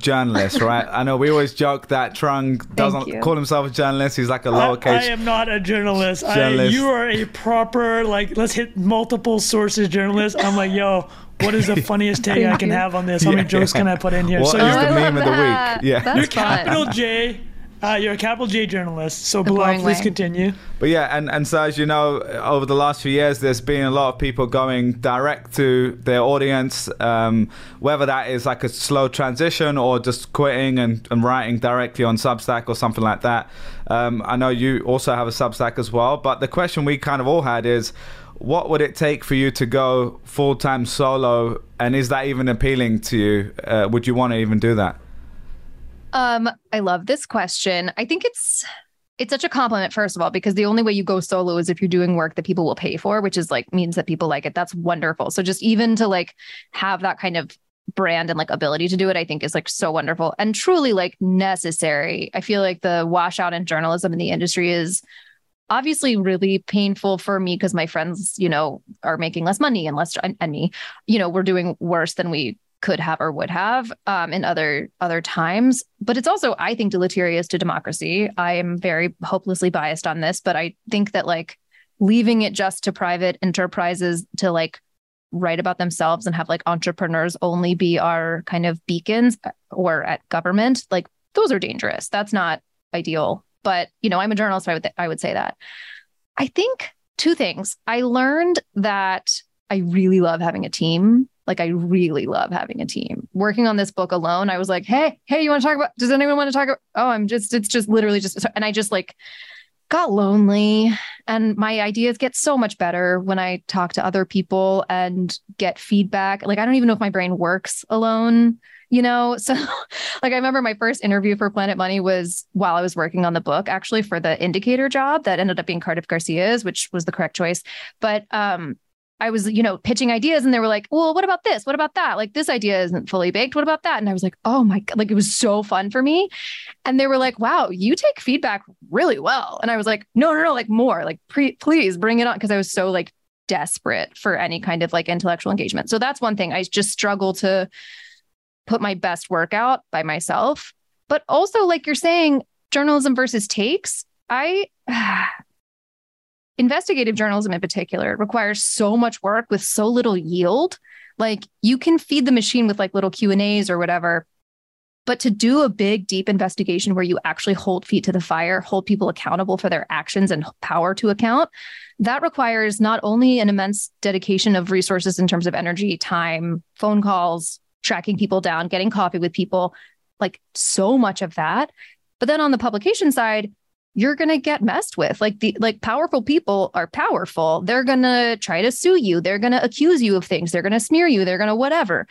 A: journalist, right? I know we always joke that Trung doesn't call himself a journalist. He's like a lowercase. I,
C: I am not a journalist. journalist. I, you are a proper like let's hit multiple sources journalist. I'm like, yo, what is the funniest take I can have on this? How many jokes can I put in here?
A: What so is the meme of the week?
B: Yeah, That's
C: you're capital J. Uh, you're a capital J journalist, so Bilal, please way. continue.
A: But yeah, and, and so as you know, over the last few years, there's been a lot of people going direct to their audience, um, whether that is like a slow transition or just quitting and, and writing directly on Substack or something like that. Um, I know you also have a Substack as well, but the question we kind of all had is, what would it take for you to go full time solo? And is that even appealing to you? Uh, would you want to even do that?
B: Um, I love this question. I think it's it's such a compliment, first of all, because the only way you go solo is if you're doing work that people will pay for, which is like means that people like it. That's wonderful. So just even to like have that kind of brand and like ability to do it, I think is like so wonderful and truly like necessary. I feel like the washout in journalism in the industry is obviously really painful for me because my friends, you know, are making less money and less and, and me, you know, we're doing worse than we could have or would have um, in other other times. But it's also, I think, deleterious to democracy. I am very hopelessly biased on this, but I think that like leaving it just to private enterprises to like write about themselves and have like entrepreneurs only be our kind of beacons or at government, like those are dangerous. That's not ideal but you know, I'm a journalist. So I would th- I would say that. I think two things. I learned that I really love having a team. Like I really love having a team. Working on this book alone, I was like, hey, hey, you want to talk about? Does anyone want to talk about? Oh, I'm just. It's just literally just. And I just like got lonely and my ideas get so much better when I talk to other people and get feedback. Like I don't even know if my brain works alone, you know? So like I remember my first interview for Planet Money was while I was working on the book actually for the indicator job that ended up being Cardiff Garcia's, which was the correct choice. But um I was, you know, pitching ideas and they were like, well, what about this? What about that? Like, this idea isn't fully baked. What about that? And I was like, oh my God, like it was so fun for me. And they were like, wow, you take feedback really well. And I was like, no, no, no, like more, like, pre- please bring it on. Cause I was so like desperate for any kind of like intellectual engagement. So that's one thing. I just struggle to put my best work out by myself. But also, like you're saying, journalism versus takes. I, investigative journalism in particular requires so much work with so little yield. Like you can feed the machine with like little q and a's or whatever but to do a big deep investigation where you actually hold feet to the fire hold people accountable for their actions and power to account that requires not only an immense dedication of resources in terms of energy time phone calls tracking people down getting coffee with people like so much of that. But then on the publication side you're going to get messed with. Like the like powerful people are powerful. They're going to try to sue you. They're going to accuse you of things. They're going to smear you. They're going to whatever.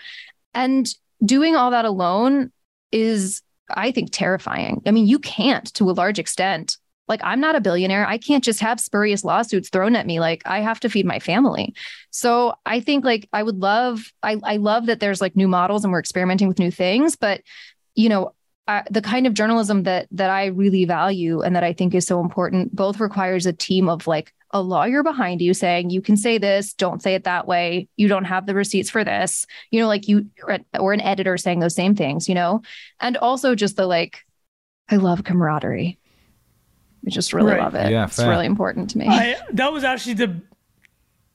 B: And doing all that alone is i think terrifying. I mean you can't to a large extent. Like i'm not a billionaire. I can't just have spurious lawsuits thrown at me. Like i have to feed my family. So i think like i would love i, I love that there's like new models and we're experimenting with new things but you know the kind of journalism that that I really value and that I think is so important both requires a team of like a lawyer behind you saying you can say this don't say it that way you don't have the receipts for this. You know like you or an editor saying those same things you know? And also just the like I love camaraderie. I just really right. love it. Yeah, it's fair. really important to me.
C: I, that was actually the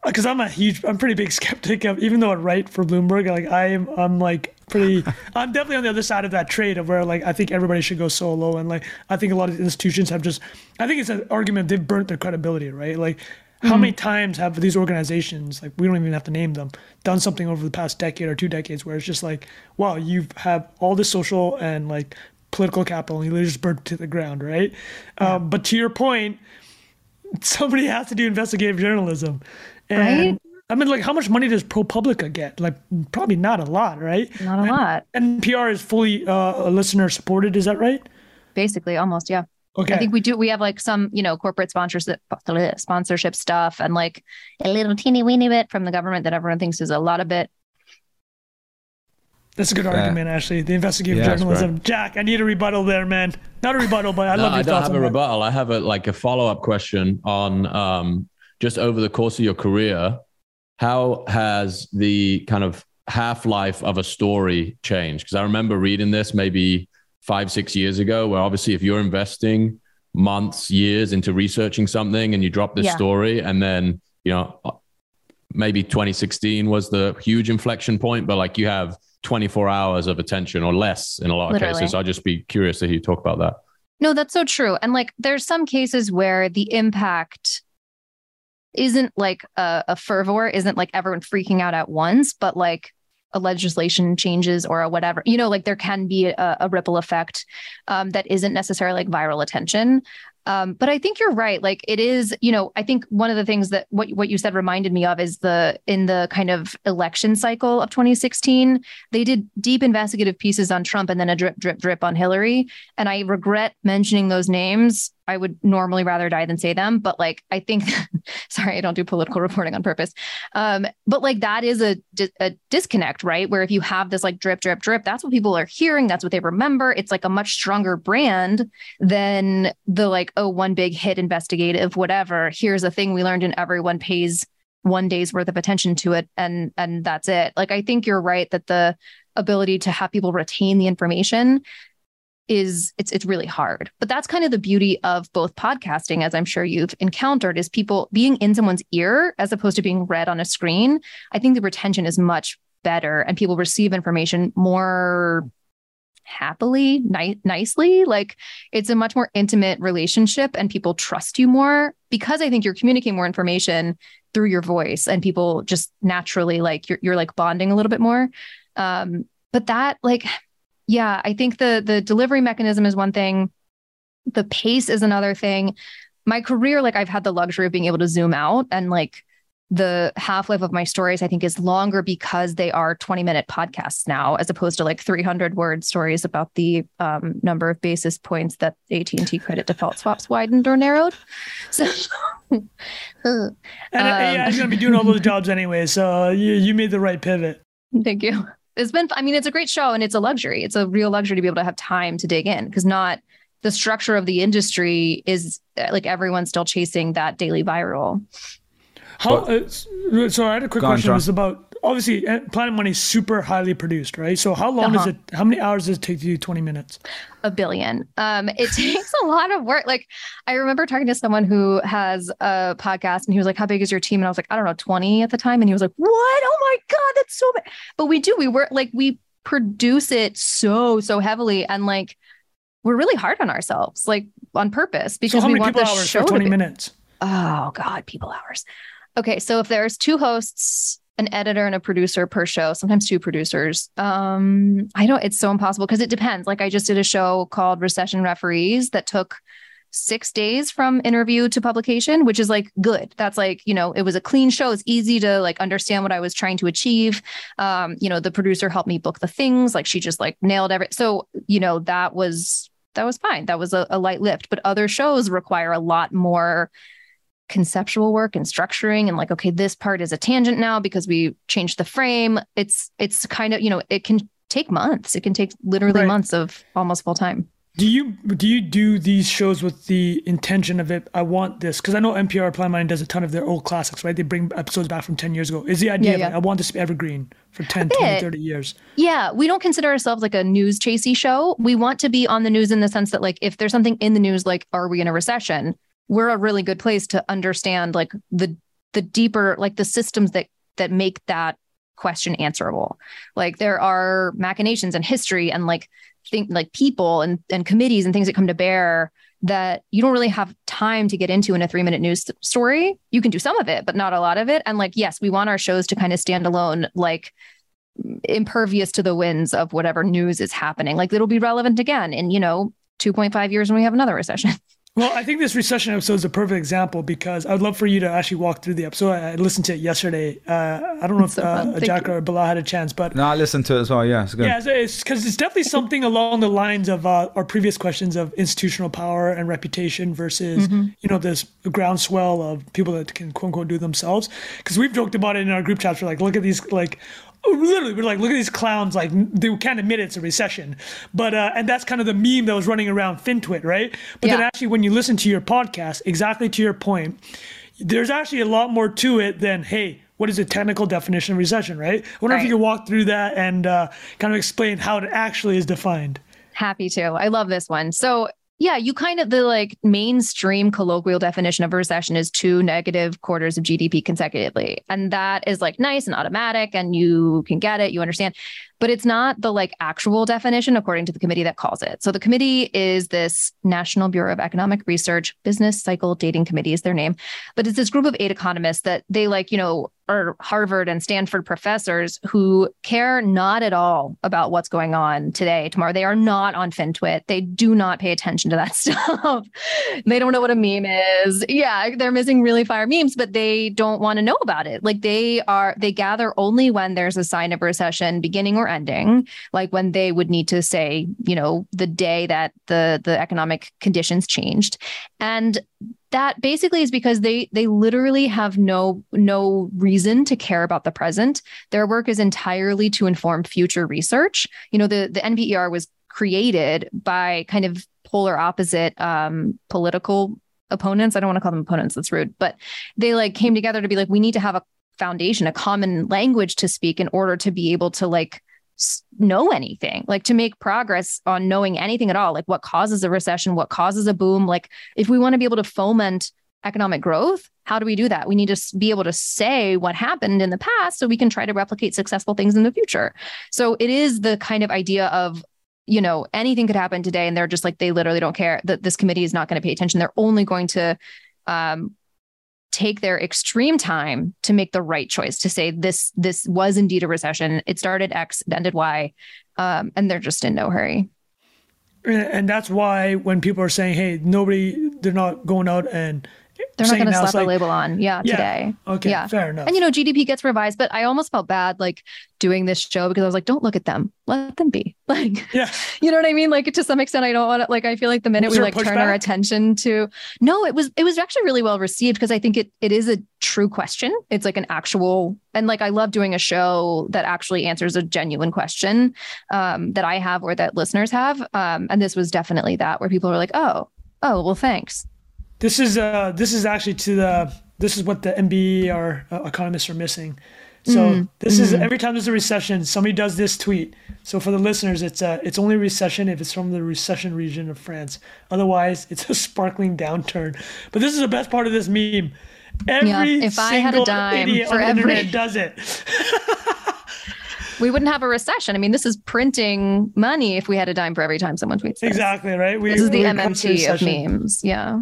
C: uh, because I'm a huge, I'm pretty big skeptic of, even though I write for Bloomberg, like I'm, I'm like pretty, I'm definitely on the other side of that trade of where like I think everybody should go solo, and like I think a lot of institutions have just, I think it's an argument they've burnt their credibility, right? Like how mm-hmm. many times have these organizations, like we don't even have to name them, done something over the past decade or two decades where it's just like, wow, you have all this social and like political capital, and you just burnt to the ground, right? Yeah. Um, but to your point, somebody has to do investigative journalism and right? I mean, like, how much money does ProPublica get? Like, probably not a lot, right?
B: Not a and, lot.
C: NPR is fully uh, listener supported. Is that right?
B: Basically, almost, yeah. Okay. I think we do. We have like some, you know, corporate sponsorship, sponsorship stuff, and like a little teeny weeny bit from the government that everyone thinks is a lot of bit.
C: That's a good argument, actually. The investigative yeah, journalism. Jack, I need a rebuttal there, man. Not a rebuttal, but I no, love your I don't
D: have
C: a
D: rebuttal. I have a like a follow up question on um, just over the course of your career, how has the kind of half life of a story changed? Because I remember reading this maybe five, six years ago, where obviously if you're investing months, years into researching something and you drop this yeah. story, and then, you know, maybe 2016 was the huge inflection point, but like you have 24 hours of attention or less in a lot of Literally. cases. I'd just be curious to hear you talk about that.
B: No, that's so true. And like there's some cases where the impact isn't like a, a fervor, isn't like everyone freaking out at once, but like a legislation changes or a whatever, you know, like there can be a, a ripple effect um, that isn't necessarily like viral attention. Um, but I think you're right. Like it is, you know, I think one of the things that what what you said reminded me of is the in the kind of election cycle of 2016, they did deep investigative pieces on Trump and then a drip drip drip on Hillary. And I regret mentioning those names I would normally rather die than say them, but like I think, sorry, I don't do political reporting on purpose. Um, but like that is a, a disconnect, right? Where if you have this like drip, drip, drip, that's what people are hearing. That's what they remember. It's like a much stronger brand than the like, oh, one big hit investigative, whatever. Here's a thing we learned, and everyone pays one day's worth of attention to it, and and that's it. Like I think you're right that the ability to have people retain the information is it's it's really hard. But that's kind of the beauty of both podcasting as I'm sure you've encountered is people being in someone's ear as opposed to being read on a screen. I think the retention is much better and people receive information more happily, ni- nicely. Like it's a much more intimate relationship and people trust you more because I think you're communicating more information through your voice and people just naturally like you're, you're like bonding a little bit more. Um, but that like yeah, I think the the delivery mechanism is one thing. The pace is another thing. my career, like I've had the luxury of being able to zoom out and like the half life of my stories, I think, is longer because they are 20 minute podcasts now, as opposed to like 300 word stories about the um, number of basis points that AT&T credit default swaps widened or narrowed. So,
C: and um, AI is going to be doing all those jobs anyway. So you, you made the right pivot.
B: Thank you. It's been, I mean, it's a great show and it's a luxury. It's a real luxury to be able to have time to dig in because not the structure of the industry is like everyone's still chasing that daily viral.
C: How? But, uh, so I had a quick question. On, it's about obviously uh, Planet Money is super highly produced, right? So how long uh-huh. does it? How many hours does it take to do twenty minutes?
B: A billion. Um, it takes a lot of work. Like I remember talking to someone who has a podcast, and he was like, "How big is your team?" And I was like, "I don't know, twenty at the time." And he was like, "What? Oh my god, that's so big!" But we do. We work like we produce it so so heavily, and like we're really hard on ourselves, like on purpose, because
C: so
B: we want the
C: show for twenty minutes.
B: Oh God, people hours. Okay, so if there's two hosts, an editor and a producer per show, sometimes two producers. Um, I don't, it's so impossible because it depends. Like I just did a show called Recession Referees that took six days from interview to publication, which is like good. That's like, you know, it was a clean show. It's easy to like understand what I was trying to achieve. Um, you know, the producer helped me book the things, like she just like nailed every so, you know, that was that was fine. That was a, a light lift. But other shows require a lot more conceptual work and structuring and like okay this part is a tangent now because we changed the frame. It's it's kind of you know it can take months. It can take literally right. months of almost full time.
C: Do you do you do these shows with the intention of it i want this because i know npr Planet Money does a ton of their old classics right? They bring episodes back from 10 years ago. Is the idea yeah, yeah. Like, i want this to be evergreen for 10 20 30 years
B: yeah we don't consider ourselves like a news chasey show. We want to be on the news in the sense that like if there's something in the news like are we in a recession we're a really good place to understand like the the deeper like the systems that that make that question answerable. Like there are machinations and history and like think like people and and committees and things that come to bear that you don't really have time to get into in a three minute news story. You can do some of it but not a lot of it. And like yes we want our shows to kind of stand alone like impervious to the winds of whatever news is happening. Like it'll be relevant again in you know 2.5 years when we have another recession
C: Well, I think this recession episode is a perfect example because I would love for you to actually walk through the episode. I listened to it yesterday. Uh, I don't know if uh, Jack or Bilal had a chance, but
A: no, I listened to it as well. Yeah, it's good.
C: Yeah, it's because it's, definitely something along the lines of uh, our previous questions of institutional power and reputation versus mm-hmm. you know this groundswell of people that can quote unquote do themselves. Because we've joked about it in our group chats. We're like, look at these like literally we're like look at these clowns like they can't admit it's a recession. But uh and that's kind of the meme that was running around fintwit right? But yeah. then actually when you listen to your podcast exactly to your point there's actually a lot more to it than hey what is the technical definition of recession right? I wonder right. if you could walk through that and uh, kind of explain how it actually is defined.
B: Happy to. I love this one. So yeah, you kind of the like mainstream colloquial definition of a recession is two negative quarters of GDP consecutively. And that is like nice and automatic and you can get it, you understand but it's not the like actual definition according to the committee that calls it. So the committee is this National Bureau of Economic Research Business Cycle Dating Committee is their name, but it's this group of eight economists that they like, you know, are Harvard and Stanford professors who care not at all about what's going on today, tomorrow. They are not on FinTwit. They do not pay attention to that stuff. they don't know what a meme is. Yeah, they're missing really fire memes, but they don't want to know about it. Like they are, they gather only when there's a sign of recession beginning or ending, like when they would need to say, you know, the day that the the economic conditions changed. And that basically is because they they literally have no no reason to care about the present. Their work is entirely to inform future research. You know, the the NBER was created by kind of polar opposite um, political opponents. I don't want to call them opponents. That's rude, but they like came together to be like, we need to have a foundation, a common language to speak in order to be able to like know anything, like to make progress on knowing anything at all, like what causes a recession, what causes a boom. Like if we want to be able to foment economic growth, how do we do that? We need to be able to say what happened in the past so we can try to replicate successful things in the future. So it is the kind of idea of you know anything could happen today and they're just like they literally don't care that this committee is not going to pay attention they're only going to um, take their extreme time to make the right choice to say this this was indeed a recession. It started x it ended y um, and they're just in no hurry.
C: And that's why when people are saying, "Hey, nobody, they're not going out and
B: they're not going to slap
C: it's
B: a label on. Yeah,
C: Yeah.
B: today.
C: Okay,
B: Yeah.
C: fair enough.
B: And you know, GDP gets revised, but I almost felt bad like doing this show because I was like, don't look at them. Let them be. Like,
C: yeah,
B: you know what I mean? Like to some extent, I don't want to like I feel like the minute
C: Was
B: we like turn our attention to no, it was it was actually really well received because I think it it is a true question. It's like an actual and like I love doing a show that actually answers a genuine question um that I have or that listeners have. Um and this was definitely that where people are like, oh, oh, well, thanks.
C: This is uh, this is actually to the this is what the NBER uh, economists are missing. So
B: Mm,
C: this is every time there's a recession, somebody does this tweet. So for the listeners, it's uh, it's only recession if it's from the recession region of France. Otherwise, it's a sparkling downturn. But this is the best part of this meme. Every
B: if I had a
C: single
B: dime
C: idiot
B: for
C: on the
B: every-
C: internet does it.
B: We wouldn't have a recession. I mean, this is printing money if we had a dime for every time someone tweets this.
C: Exactly right. We,
B: This is the
C: we're close to
B: MMT of memes. Yeah.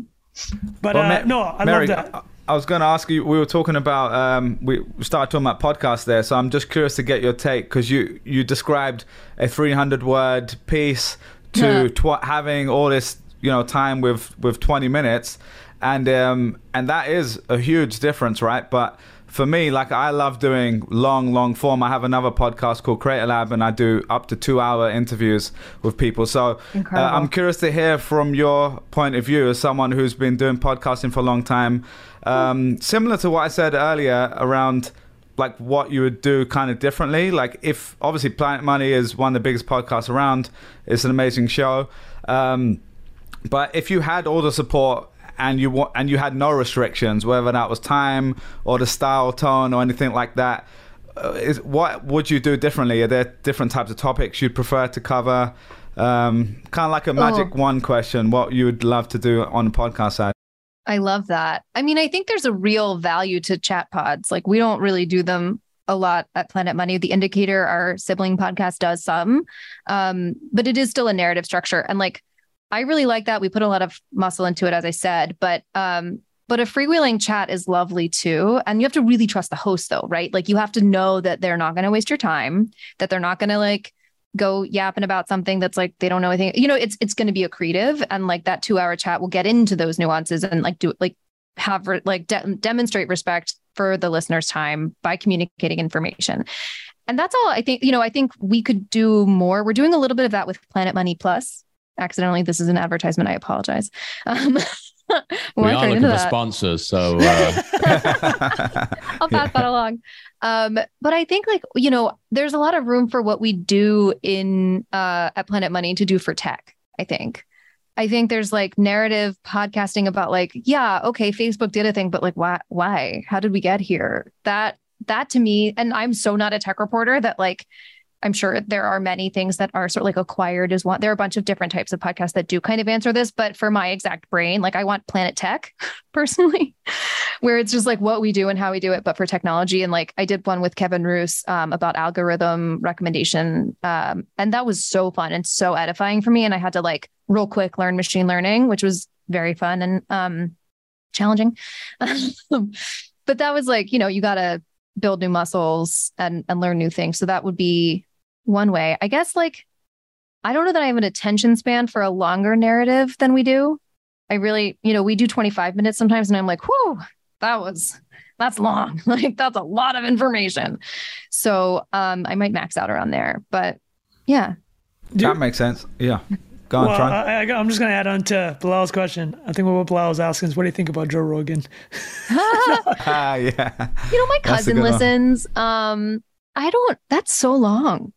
C: But
A: Well,
C: uh,
A: Ma-
C: no, I
A: Mary,
C: love that.
A: I, I was going to ask you. We were talking about. Um, we started talking about podcasts there, so I'm just curious to get your take because you you described a 300 word piece to
B: Yeah.
A: tw- having all this you know time with with 20 minutes, and um, and that is a huge difference, right? But for me, like I love doing long, long form. I have another podcast called Creator Lab, and I do up to two hour interviews with people. So uh, I'm curious to hear from your point of view as someone who's been doing podcasting for a long time. Um, similar to what I said earlier around like what you would do kind of differently. Like if obviously Planet Money is one of the biggest podcasts around, it's an amazing show. Um, but if you had all the support and you wa- and you had no restrictions, whether that was time or the style, tone, or anything like that, uh, is what would you do differently? Are there different types of topics you'd prefer to cover? Um, kind of like a magic
B: Oh.
A: one question. What you would love to do on the podcast side?
B: I love that. I mean, I think there's a real value to chat pods. Like we don't really do them a lot at Planet Money. The Indicator, our sibling podcast, does some, um, but it is still a narrative structure. And like, I really like that. We put a lot of muscle into it, as I said. But um, but a freewheeling chat is lovely too. And you have to really trust the host, though, right? Like you have to know that they're not going to waste your time, that they're not going to like go yapping about something that's like they don't know anything. You know, it's it's going to be accretive, and like that two hour chat will get into those nuances and like do like have re- like de- demonstrate respect for the listener's time by communicating information. And that's all I think, you know, I think we could do more. We're doing a little bit of that with Planet Money Plus. Accidentally, this is an advertisement. I apologize. Um,
D: we are looking for sponsors, so uh,
B: I'll pass that along. Um, but I think like, you know, there's a lot of room for what we do in uh at Planet Money to do for tech, I think. I think there's like narrative podcasting about like, yeah, okay, Facebook did a thing, but like why why? How did we get here? That that to me, and I'm so not a tech reporter that like I'm sure there are many things that are sort of like acquired as one. There are a bunch of different types of podcasts that do kind of answer this, but for my exact brain, like I want Planet Tech personally, where it's just like what we do and how we do it, but for technology. And like I did one with Kevin Roose um, about algorithm recommendation, um, and that was so fun and so edifying for me. And I had to like real quick learn machine learning, which was very fun and um, challenging. but that was like you know you got to build new muscles and and learn new things. So that would be one way. I guess like I don't know that I have an attention span for a longer narrative than we do. I really, you know, we do 25 minutes sometimes and I'm like, whoa, that was that's long. like that's a lot of information. So um I might max out around there. But yeah.
A: that makes sense. Yeah. Go on,
C: Well, I, I, I'm just going to add on to Bilal's question. I think what Bilal was asking is, what do you think about Joe Rogan?
A: Ah, yeah.
B: You know, my cousin
A: good one.
B: listens. Um, I don't. That's so long.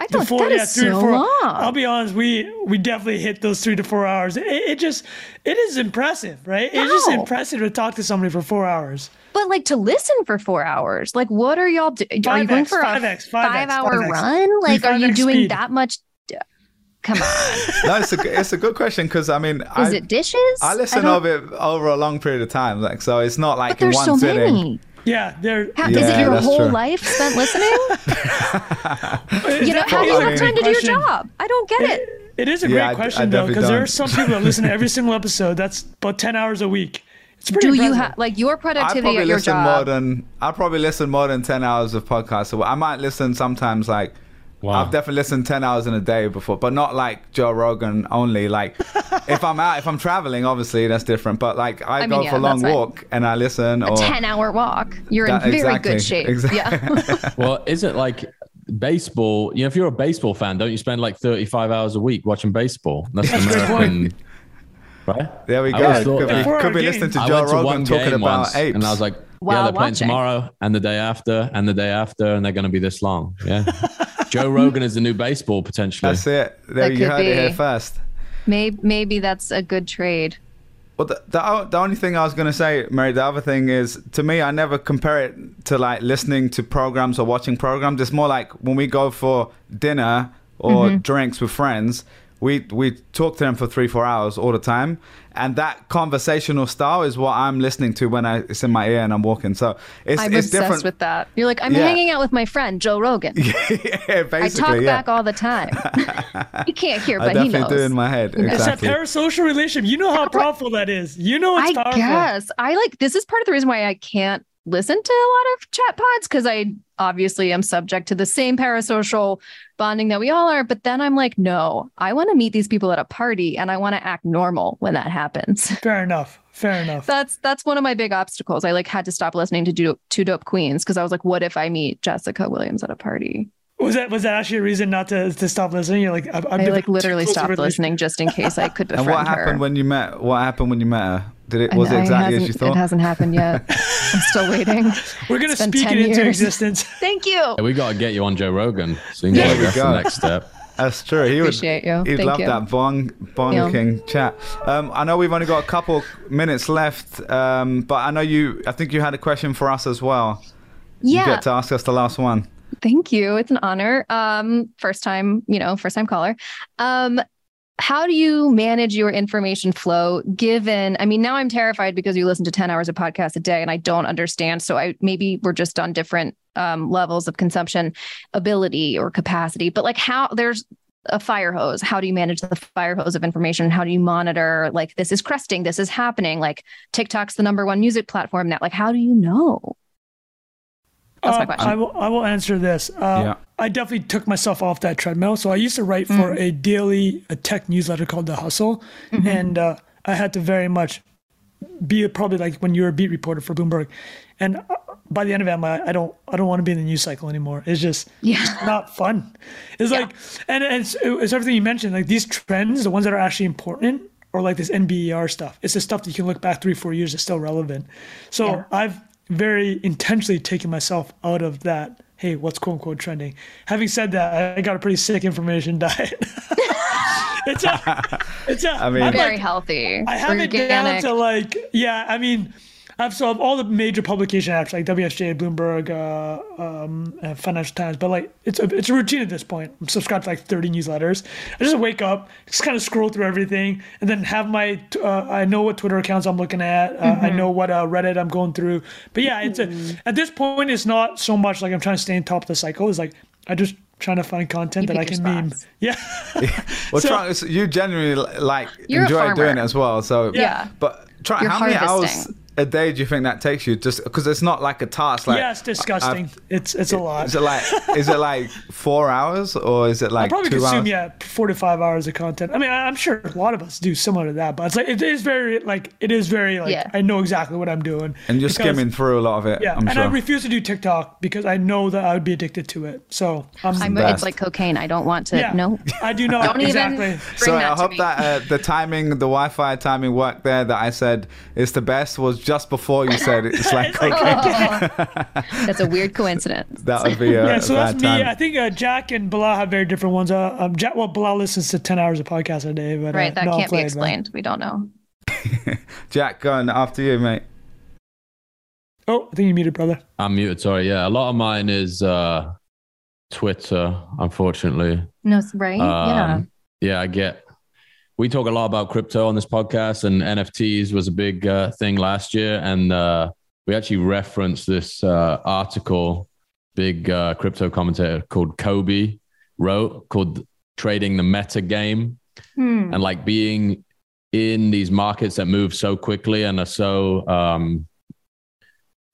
B: I
C: The
B: thought
C: four-
B: that
C: yeah,
B: is
C: three to
B: so
C: four-
B: long.
C: I'll be honest, we we definitely hit those three to four hours. It, it just it is impressive, right? It's just impressive to talk to somebody for four hours.
B: but like to listen for four hours, like what are y'all? Do- are you going for a
C: 5x, 5x,
B: five-hour
C: 5x.
B: run? Like, are you doing
C: speed.
B: that much? Come on,
A: no, it's a g- it's a good question because I mean, I,
B: is it dishes?
A: I listen
B: don't-
A: of it over a long period of time, like so it's not like
B: But there's
A: one
B: so
A: sitting.
B: Many.
C: Yeah, they're
B: How, is
A: Yeah,
B: it your whole
A: true.
B: life spent listening? you know, how do you have time to do your job? I don't get it.
C: It is a
A: Yeah,
C: great
A: I- I
C: question though, because there are some people that listen to every single episode. That's about ten hours a week. It's pretty
B: Do you have like your productivity
A: probably
B: at your job?
A: I probably listen more than I probably listen more than ten hours of podcasts. So I might listen sometimes like
D: Wow.
A: I've definitely listened 10 hours in a day before, but not like Joe Rogan only. Like if I'm out, if I'm traveling, obviously that's different. But like I,
B: I
A: go
B: mean, yeah,
A: for a long
B: that's fine.
A: walk and I listen.
B: A
A: or
B: 10 hour walk. You're in very
A: exactly,
B: good shape.
A: exactly.
B: Yeah.
D: well, is it like baseball? You know, if you're a baseball fan, don't you spend like 35 hours a week watching baseball? That's,
C: That's
D: the
C: great
D: American, right?
A: there we go.
D: thought
A: Could be, could be listening to Joe
D: to
A: Rogan talking about
D: once,
A: apes.
D: and I was like,
B: While
D: "Yeah, they're playing
B: watching.
D: tomorrow, and the day after, and the day after, and they're going to be this long." Yeah, Joe Rogan is the new baseball potentially.
A: that's it. There
B: That
A: you
B: could
A: heard it here first.
B: maybe, maybe that's a good trade.
A: Well, the, the, the only thing I was going to say, Mary, the other thing is, to me, I never compare it to like listening to programs or watching programs. It's more like when we go for dinner or
B: Mm-hmm.
A: drinks with friends, we, we talk to them for three, four hours all the time. And that conversational style is what I'm listening to when I, it's in my ear and I'm walking. So it's,
B: I'm
A: it's
B: obsessed
A: different.
B: with that. You're like, I'm
A: Yeah.
B: hanging out with my friend, Joe Rogan.
A: yeah,
B: I talk
A: yeah.
B: back all the time. he can't hear,
A: I
B: but he
A: definitely
B: knows.
A: do in my head.
B: You know.
C: It's
A: Exactly.
C: that parasocial relationship. You know how powerful that is. You know it's
B: I
C: powerful.
B: guess I like this is part of the reason why I can't listen to a lot of chat pods because I obviously am subject to the same parasocial bonding that we all are. But then I'm like, no, I want to meet these people at a party and I want to act normal when that happens.
C: Fair enough. Fair enough.
B: That's that's one of my big obstacles. I like had to stop listening to Do- Two Dope Queens because I was like, what if I meet Jessica Williams at a party?
C: was that was that actually a reason not to, to stop listening? You're like, I've, I've
B: I
C: been
B: like literally
C: close of a
B: stopped listening just in case I could
A: And what happened
B: her.
A: when you met? What happened when you met her? Did it was
B: And
A: it
B: I
A: exactly as you thought?
B: It hasn't happened yet. I'm still waiting.
C: We're gonna speak
B: 10
C: it into
B: years.
C: existence.
B: Thank you.
D: Yeah, we got to get you on Joe Rogan. So you can
A: There
D: go
A: we
D: that's the
A: go.
D: next step.
A: That's true. He would.
B: Appreciate you.
A: He'd
B: Thank
A: love
B: you.
A: that bong bong
B: Yeah.
A: king chat. Um, I know we've only got a couple minutes left, um, but I know you. I think you had a question for us as well. You
B: Yeah.
A: get to ask us the last one.
B: Thank you. It's an honor. Um, first time, you know, first time caller. Um, how do you manage your information flow given I mean, now I'm terrified because you listen to 10 hours of podcast a day and I don't understand. So I maybe we're just on different um, levels of consumption ability or capacity, but like how there's a fire hose. How do you manage the fire hose of information? How do you monitor like this is cresting, this is happening? Like TikTok's the number one music platform now. Like, how do you know? That's my
C: Uh,
B: question.
C: I will. I will answer this. Uh,
A: Yeah.
C: I definitely took myself off that treadmill. So I used to write for
B: Mm.
C: a daily a tech newsletter called The Hustle,
B: Mm-hmm.
C: and uh, I had to very much be probably like when you were a beat reporter for Bloomberg, and uh, by the end of it, I'm like, I don't. I don't want to be in the news cycle anymore. It's just
B: Yeah.
C: it's not fun. It's like, and it's, it's everything you mentioned. Like these trends, the ones that are actually important. Or like this NBER stuff. It's the stuff that you can look back three, four years, it's still relevant. So
B: Yeah.
C: I've very intentionally taking myself out of that. Hey, what's quote unquote trending? Having said that, I got a pretty sick information diet. it's a, it's a.
A: I mean-
C: I'm
B: Very
C: like-
B: healthy.
C: I have it down to like, yeah. I mean, I've so all the major publication apps like WSJ, Bloomberg, uh, um, uh, Financial Times. But like, it's a it's a routine at this point. I'm subscribed to like 30 newsletters. I just wake up, just kind of scroll through everything, and then have my. Uh, I know what Twitter accounts I'm looking at. Uh,
B: Mm-hmm.
C: I know what uh, Reddit I'm going through. But yeah, it's a, at this point, it's not so much like I'm trying to stay on top of the cycle. It's like I just trying to find content
B: You
C: that I can
B: your
C: meme. Yeah.
A: Well,
C: So-
A: try, so you genuinely like enjoy doing it as well. So
B: Yeah.
A: But try
B: You're
A: how many hours
B: harvesting.
A: A day do you think that takes you? Just because it's not like a task. Like
C: yeah, it's disgusting.
A: I've-
C: it's it's a lot.
A: Is it like is it like four hours or is it
C: I
A: like
C: probably
A: two
C: consume
A: hours?
C: yeah four to five hours of content. I mean, I- I'm sure a lot of us do similar to that, but it's like it is very like it is very like
B: Yeah.
C: I know exactly what I'm doing.
A: And you're
C: because-
A: skimming through a lot of it.
C: Yeah,
A: I'm
C: and
A: sure.
C: I refuse to do TikTok because I know that I would be addicted to it. So I'm,
B: I'm, it's like cocaine. I don't want to.
C: yeah,
B: No.
C: I do not
B: Don't
C: exactly.
B: even bring
A: so
B: that
A: I
B: to
A: hope
B: me.
A: that uh, the timing, the Wi-Fi timing worked there. That I said is the best was just before you said it. it's like okay,
B: That's a weird coincidence.
A: that would be a,
C: Yeah, so
A: a
C: that's me.
A: time.
C: I think uh, Jack and Bilal have very different ones. Uh, um, Jack, well, Bilal listens to ten hours of podcast a day, but uh,
B: Right. That
C: no,
B: can't be
C: Flair, man.
B: explained. We don't know.
A: Jack, going after you, mate.
C: Oh, I think you muted, brother.
D: I'm muted. Sorry. Yeah, a lot of mine is uh, Twitter. Unfortunately,
B: No, right? yeah.
D: Um, yeah, I get. We talk a lot about crypto on this podcast, and NFTs was a big uh, thing last year. And uh, we actually referenced this uh, article, big uh, crypto commentator called Cobie wrote, called "Trading the Meta Game,"
B: Hmm.
D: and like being in these markets that move so quickly and are so um,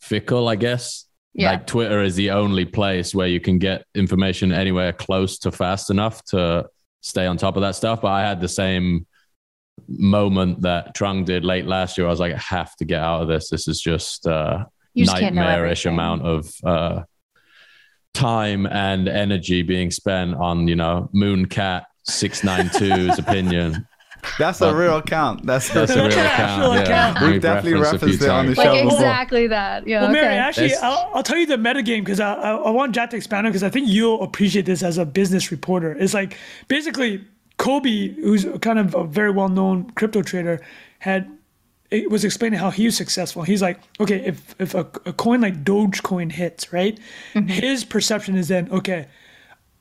D: fickle, I guess.
B: Yeah.
D: like Twitter is the only place where you can get information anywhere close to fast enough to stay on top of that stuff. But I had the same moment that Trung did late last year. I was like, I have to get out of this. This is just uh,
B: just
D: nightmarish amount of uh, time and energy being spent on, you know, Mooncat 692's opinion.
A: That's a real account. That's,
D: That's a real
C: Actual
D: account. Yeah.
C: account.
A: We've definitely
D: referenced a
A: referenced it on the
D: times.
A: show
B: like
A: before.
B: exactly that. Yeah.
C: Well, Mary, actually, I'll, I'll tell you the metagame because I, I, I want Jack to expand on it because I think you'll appreciate this as a business reporter. It's like basically Cobie, who's kind of a very well known crypto trader, had it was explaining how he was successful. He's like, okay, if if a, a coin like Dogecoin hits, right, mm-hmm. his perception is then okay.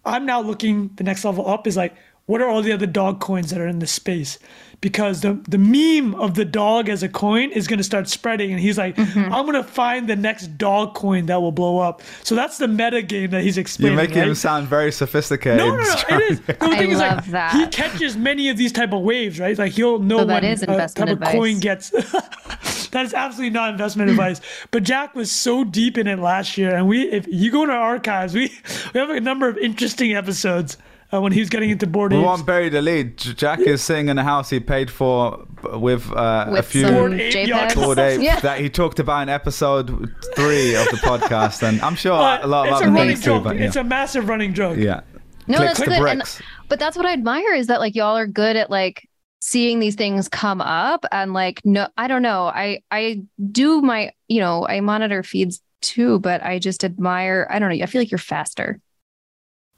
C: I'm now looking the next level up is like, what are all the other dog coins that are in this space? Because the the meme of the dog as a coin is gonna start spreading, and he's like, mm-hmm. I'm gonna find the next dog coin that will blow up. So that's the meta game that he's explaining.
A: You're making
C: right?
A: him sound very sophisticated.
C: No, no, no. It is. No, the
B: I
C: thing is, like,
B: that.
C: he catches many of these type of waves, right? Like he'll know
B: So that
C: when
B: is
C: a
B: investment
C: type of coin gets. that is absolutely not investment advice. But Jack was so deep in it last year, and we, if you go in our archives, we we have a number of interesting episodes uh, when he was getting into Bored
A: We
C: apes.
A: won't bury the lead. Jack is sitting in a house he paid for with, uh, a few
B: some
C: Bored ape yachts.
A: bored apes
B: Yeah.
A: that he talked about in episode three of the podcast, and I'm sure
C: But
A: a lot of
C: it's a
A: other things too. But yeah,
C: It's a massive running joke.
A: yeah.
B: No,
A: Clicks
B: that's good. And, but that's what I admire is that like y'all are good at like seeing these things come up and like no I don't know. I I do my, you know, I monitor feeds too, but I just admire I don't know, I feel like you're faster.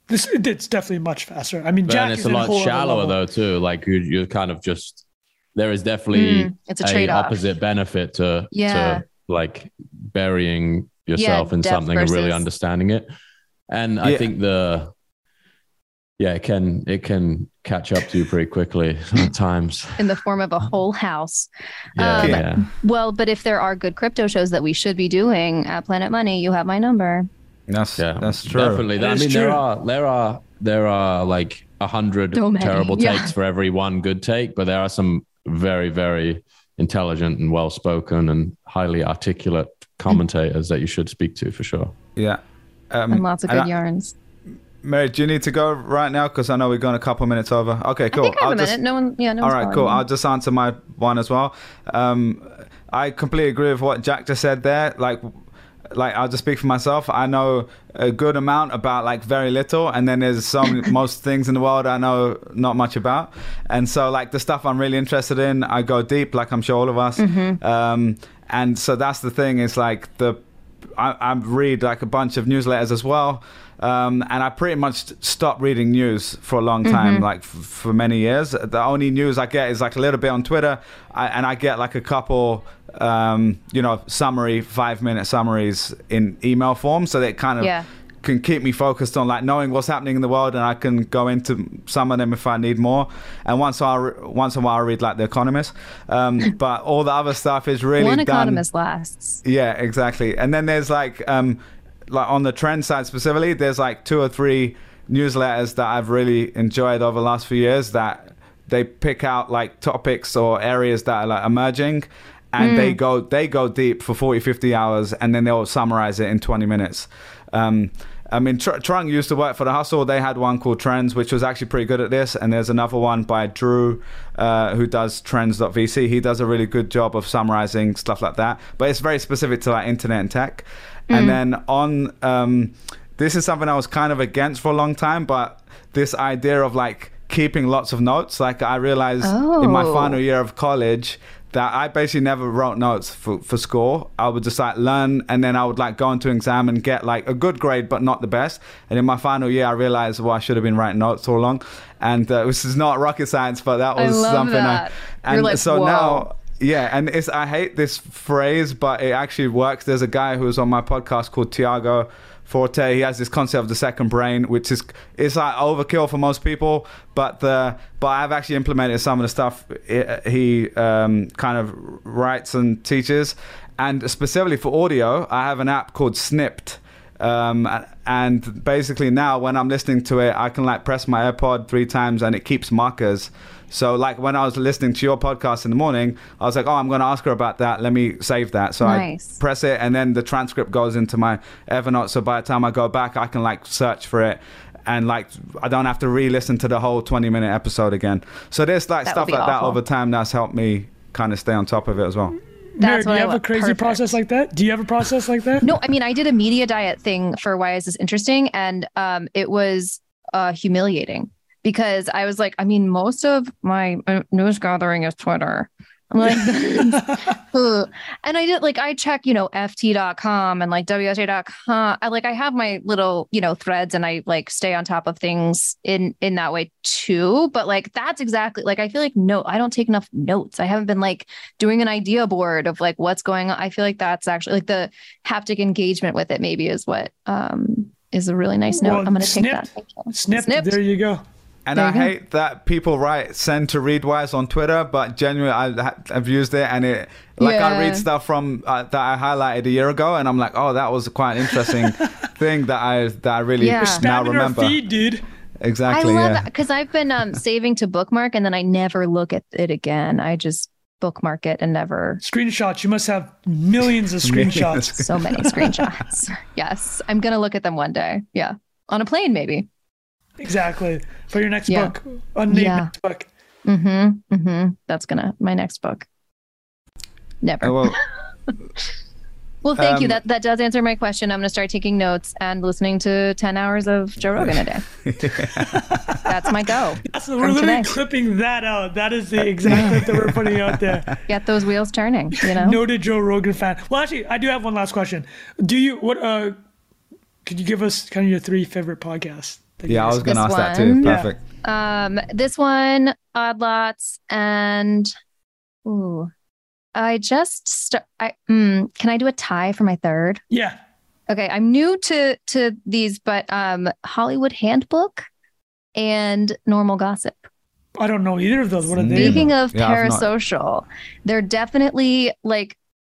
C: This it's definitely much faster. I mean, Jack
D: then it's
C: is
D: a lot
C: whole other
D: shallower though too. Like you, you're kind of just there is definitely
B: Mm, it's a
D: a
B: trade-off.
D: opposite benefit to
B: Yeah.
D: to like burying yourself in
B: depth
D: something and really understanding it. And I think the yeah, it can it can catch up to you pretty quickly sometimes.
B: in the form of a whole house.
D: Yeah,
B: Um,
D: yeah.
B: Well, but if there are good crypto shows that we should be doing at Planet Money, you have my number.
A: That's
D: Yeah,
A: that's true.
D: Definitely.
C: That
D: I
C: is
D: mean, there are there are there are like a hundred
B: So
D: terrible
B: yeah.
D: takes for every one good take, but there are some very very intelligent and well spoken and highly articulate commentators that you should speak to for sure.
A: Yeah. Um,
B: And lots of
A: and
B: good
A: I-
B: yarns.
A: Mary, do you need to go right now? Because I know we've gone a couple minutes over. Okay,
B: I
A: cool.
B: think I have
A: I'll
B: a
A: just-
B: minute. No one, yeah, no
A: All
B: one's
A: cool.
B: me.
A: I'll just answer my one as well. Um, I completely agree with what Jack just said there. Like, like I'll just speak for myself. I know a good amount about like very little, and then there's some most things in the world I know not much about. And so like the stuff I'm really interested in, I go deep, like I'm sure all of us. Um, and so that's the thing. Is like the I, I read like a bunch of newsletters as well. Um, and I pretty much stopped reading news for a long time, like f- for many years. The only news I get is like a little bit on Twitter, I, and I get like a couple, um, you know, summary, five minute summaries in email form. So that kind of
B: Yeah.
A: can keep me focused on like knowing what's happening in the world, and I can go into some of them if I need more. And once I re- once in a while I read like The Economist, um, but all the other stuff is really
B: One
A: done.
B: economist lasts.
A: Yeah, exactly. And then there's like um like on the trend side specifically, there's like two or three newsletters that I've really enjoyed over the last few years that they pick out like topics or areas that are like emerging and they go they go deep for 40 50 hours and then they'll summarize it in 20 minutes. Um I mean, Tr- Trung used to work for the Hustle. They had one called Trends, which was actually pretty good at this. And there's another one by Drew, uh, who does Trends.vc. He does a really good job of summarizing stuff like that. But it's very specific to like internet and tech. And then on, um, this is something I was kind of against for a long time, but this idea of like keeping lots of notes, like I realized in my
B: Oh.
A: final year of college that I basically never wrote notes for, for score. I would just like learn and then I would like go into exam and get like a good grade, but not the best. And in my final year, I realized, well, I should have been writing notes all along. And uh, this is not rocket science, but that
B: I
A: was
B: love
A: something
B: that.
A: I. And
B: like,
A: so
B: "Whoa."
A: now, yeah, and it's I hate this phrase, but it actually works. There's a guy who's on my podcast called Tiago Forte. He has this concept of the second brain, which is it's like overkill for most people, but the but I've actually implemented some of the stuff he um, kind of writes and teaches, and specifically for audio, I have an app called Snipd. Um, and basically now when I'm listening to it, I can like press my AirPod three times and it keeps markers. So like when I was listening to your podcast in the morning, I was like, oh, I'm going to ask her about that. Let me save that. So
B: Nice.
A: I press it and then the transcript goes into my Evernote. So by the time I go back, I can like search for it. And like, I don't have to re-listen to the whole 20 minute episode again. So there's like
B: That
A: stuff
B: would be
A: like that over time that's helped me kind of stay on top of it as well.
C: Mary, do you
B: I
C: have a crazy
B: Perfect.
C: process like that? Do you have a process like that?
B: No, I mean, I did a media diet thing for why is this interesting? And um, it was uh, humiliating because I was like, I mean, most of my uh, news gathering is Twitter. I'm like, and I did like, I check, you know, ft.com and like WSA.com. I like, I have my little, you know, threads and I like stay on top of things in, in that way too. But like, that's exactly like, I feel like, no, I don't take enough notes. I haven't been like doing an idea board of like what's going on. I feel like that's actually like the haptic engagement with it maybe is what um is a really nice note.
C: Well,
B: I'm gonna take that. Thank you.
C: Snipped.
B: Snipped.
C: There you go.
A: And I
B: go.
A: hate that people write send to Readwise on Twitter, but genuinely I, I've used it and it like I read stuff from uh, that I highlighted a year ago, and I'm like, oh, that was quite an interesting thing that I that I really
B: Yeah.
A: now
C: Spamming
A: remember.
C: our feed, dude.
A: Exactly.
B: I love
A: yeah.
B: that because I've been um saving to bookmark and then I never look at it again. I just bookmark it and never
C: Screenshots. You must have millions of screenshots.
B: so many screenshots. yes. I'm gonna look at them one day. Yeah. On a plane, maybe.
C: Exactly. For your next
B: Yeah.
C: book. Unnamed
B: Yeah.
C: next book.
B: Mm-hmm. Mm-hmm. That's gonna my next book. Never.
A: Oh, well,
B: Well, thank you.
A: Um,
B: That that does answer my question. I'm going to start taking notes and listening to 10 hours of Joe Rogan a day. That's my go.
C: That's, we're literally
B: today.
C: clipping that out. That is the exact clip that we're putting out there.
B: Get those wheels turning, you know?
C: Noted Joe Rogan fan. Well, actually, I do have one last question. Do you what? uh Could you give us kind of your three favorite podcasts? That you
A: yeah, I was going to
B: This
A: ask that too.
B: one?
C: Yeah.
A: Perfect.
B: Um, this one, Odd Lots, and ooh, I just st- I mm, can I do a tie for my third?
C: Yeah.
B: Okay, I'm new to to these, but um, Hollywood Handbook and Normal Gossip.
C: I don't know either of those. What are they?
B: Speaking of
A: Yeah, not-
B: parasocial, they're definitely like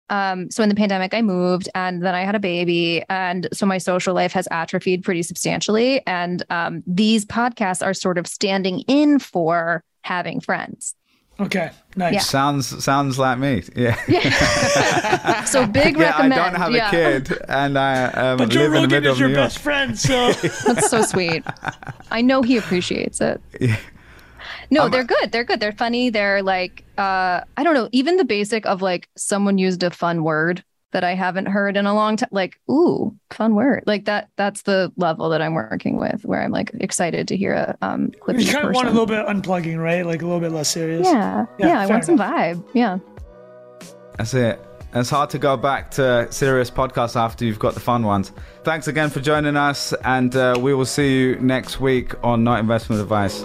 B: um so in the pandemic I moved and then I had a baby and so my social life has atrophied pretty substantially and um these podcasts are sort of standing in for having friends.
C: Okay. Nice.
B: Yeah.
A: Sounds sounds like me. Yeah.
B: So big
A: yeah, I don't have
B: yeah.
A: a kid, and I um,
C: But Joe
A: live in the middle
C: is
A: of
C: your best friend, so
B: That's so sweet. I know he appreciates it.
A: Yeah.
B: No,
A: Um,
B: they're good. They're good. They're funny. They're like uh I don't know, even the basic of like someone used a fun word that I haven't heard in a long time like ooh, fun word. Like that that's the level that I'm working with where I'm like excited to hear a um clip.
C: you kind of want a little bit unplugging, right? Like a little bit less serious.
B: Yeah.
C: Yeah,
B: Yeah, I
C: fair
B: want some vibe. Yeah.
A: That's it. It's hard to go back to serious podcasts after you've got the fun ones. Thanks again for joining us, and uh, we will see you next week on Not Investment Advice.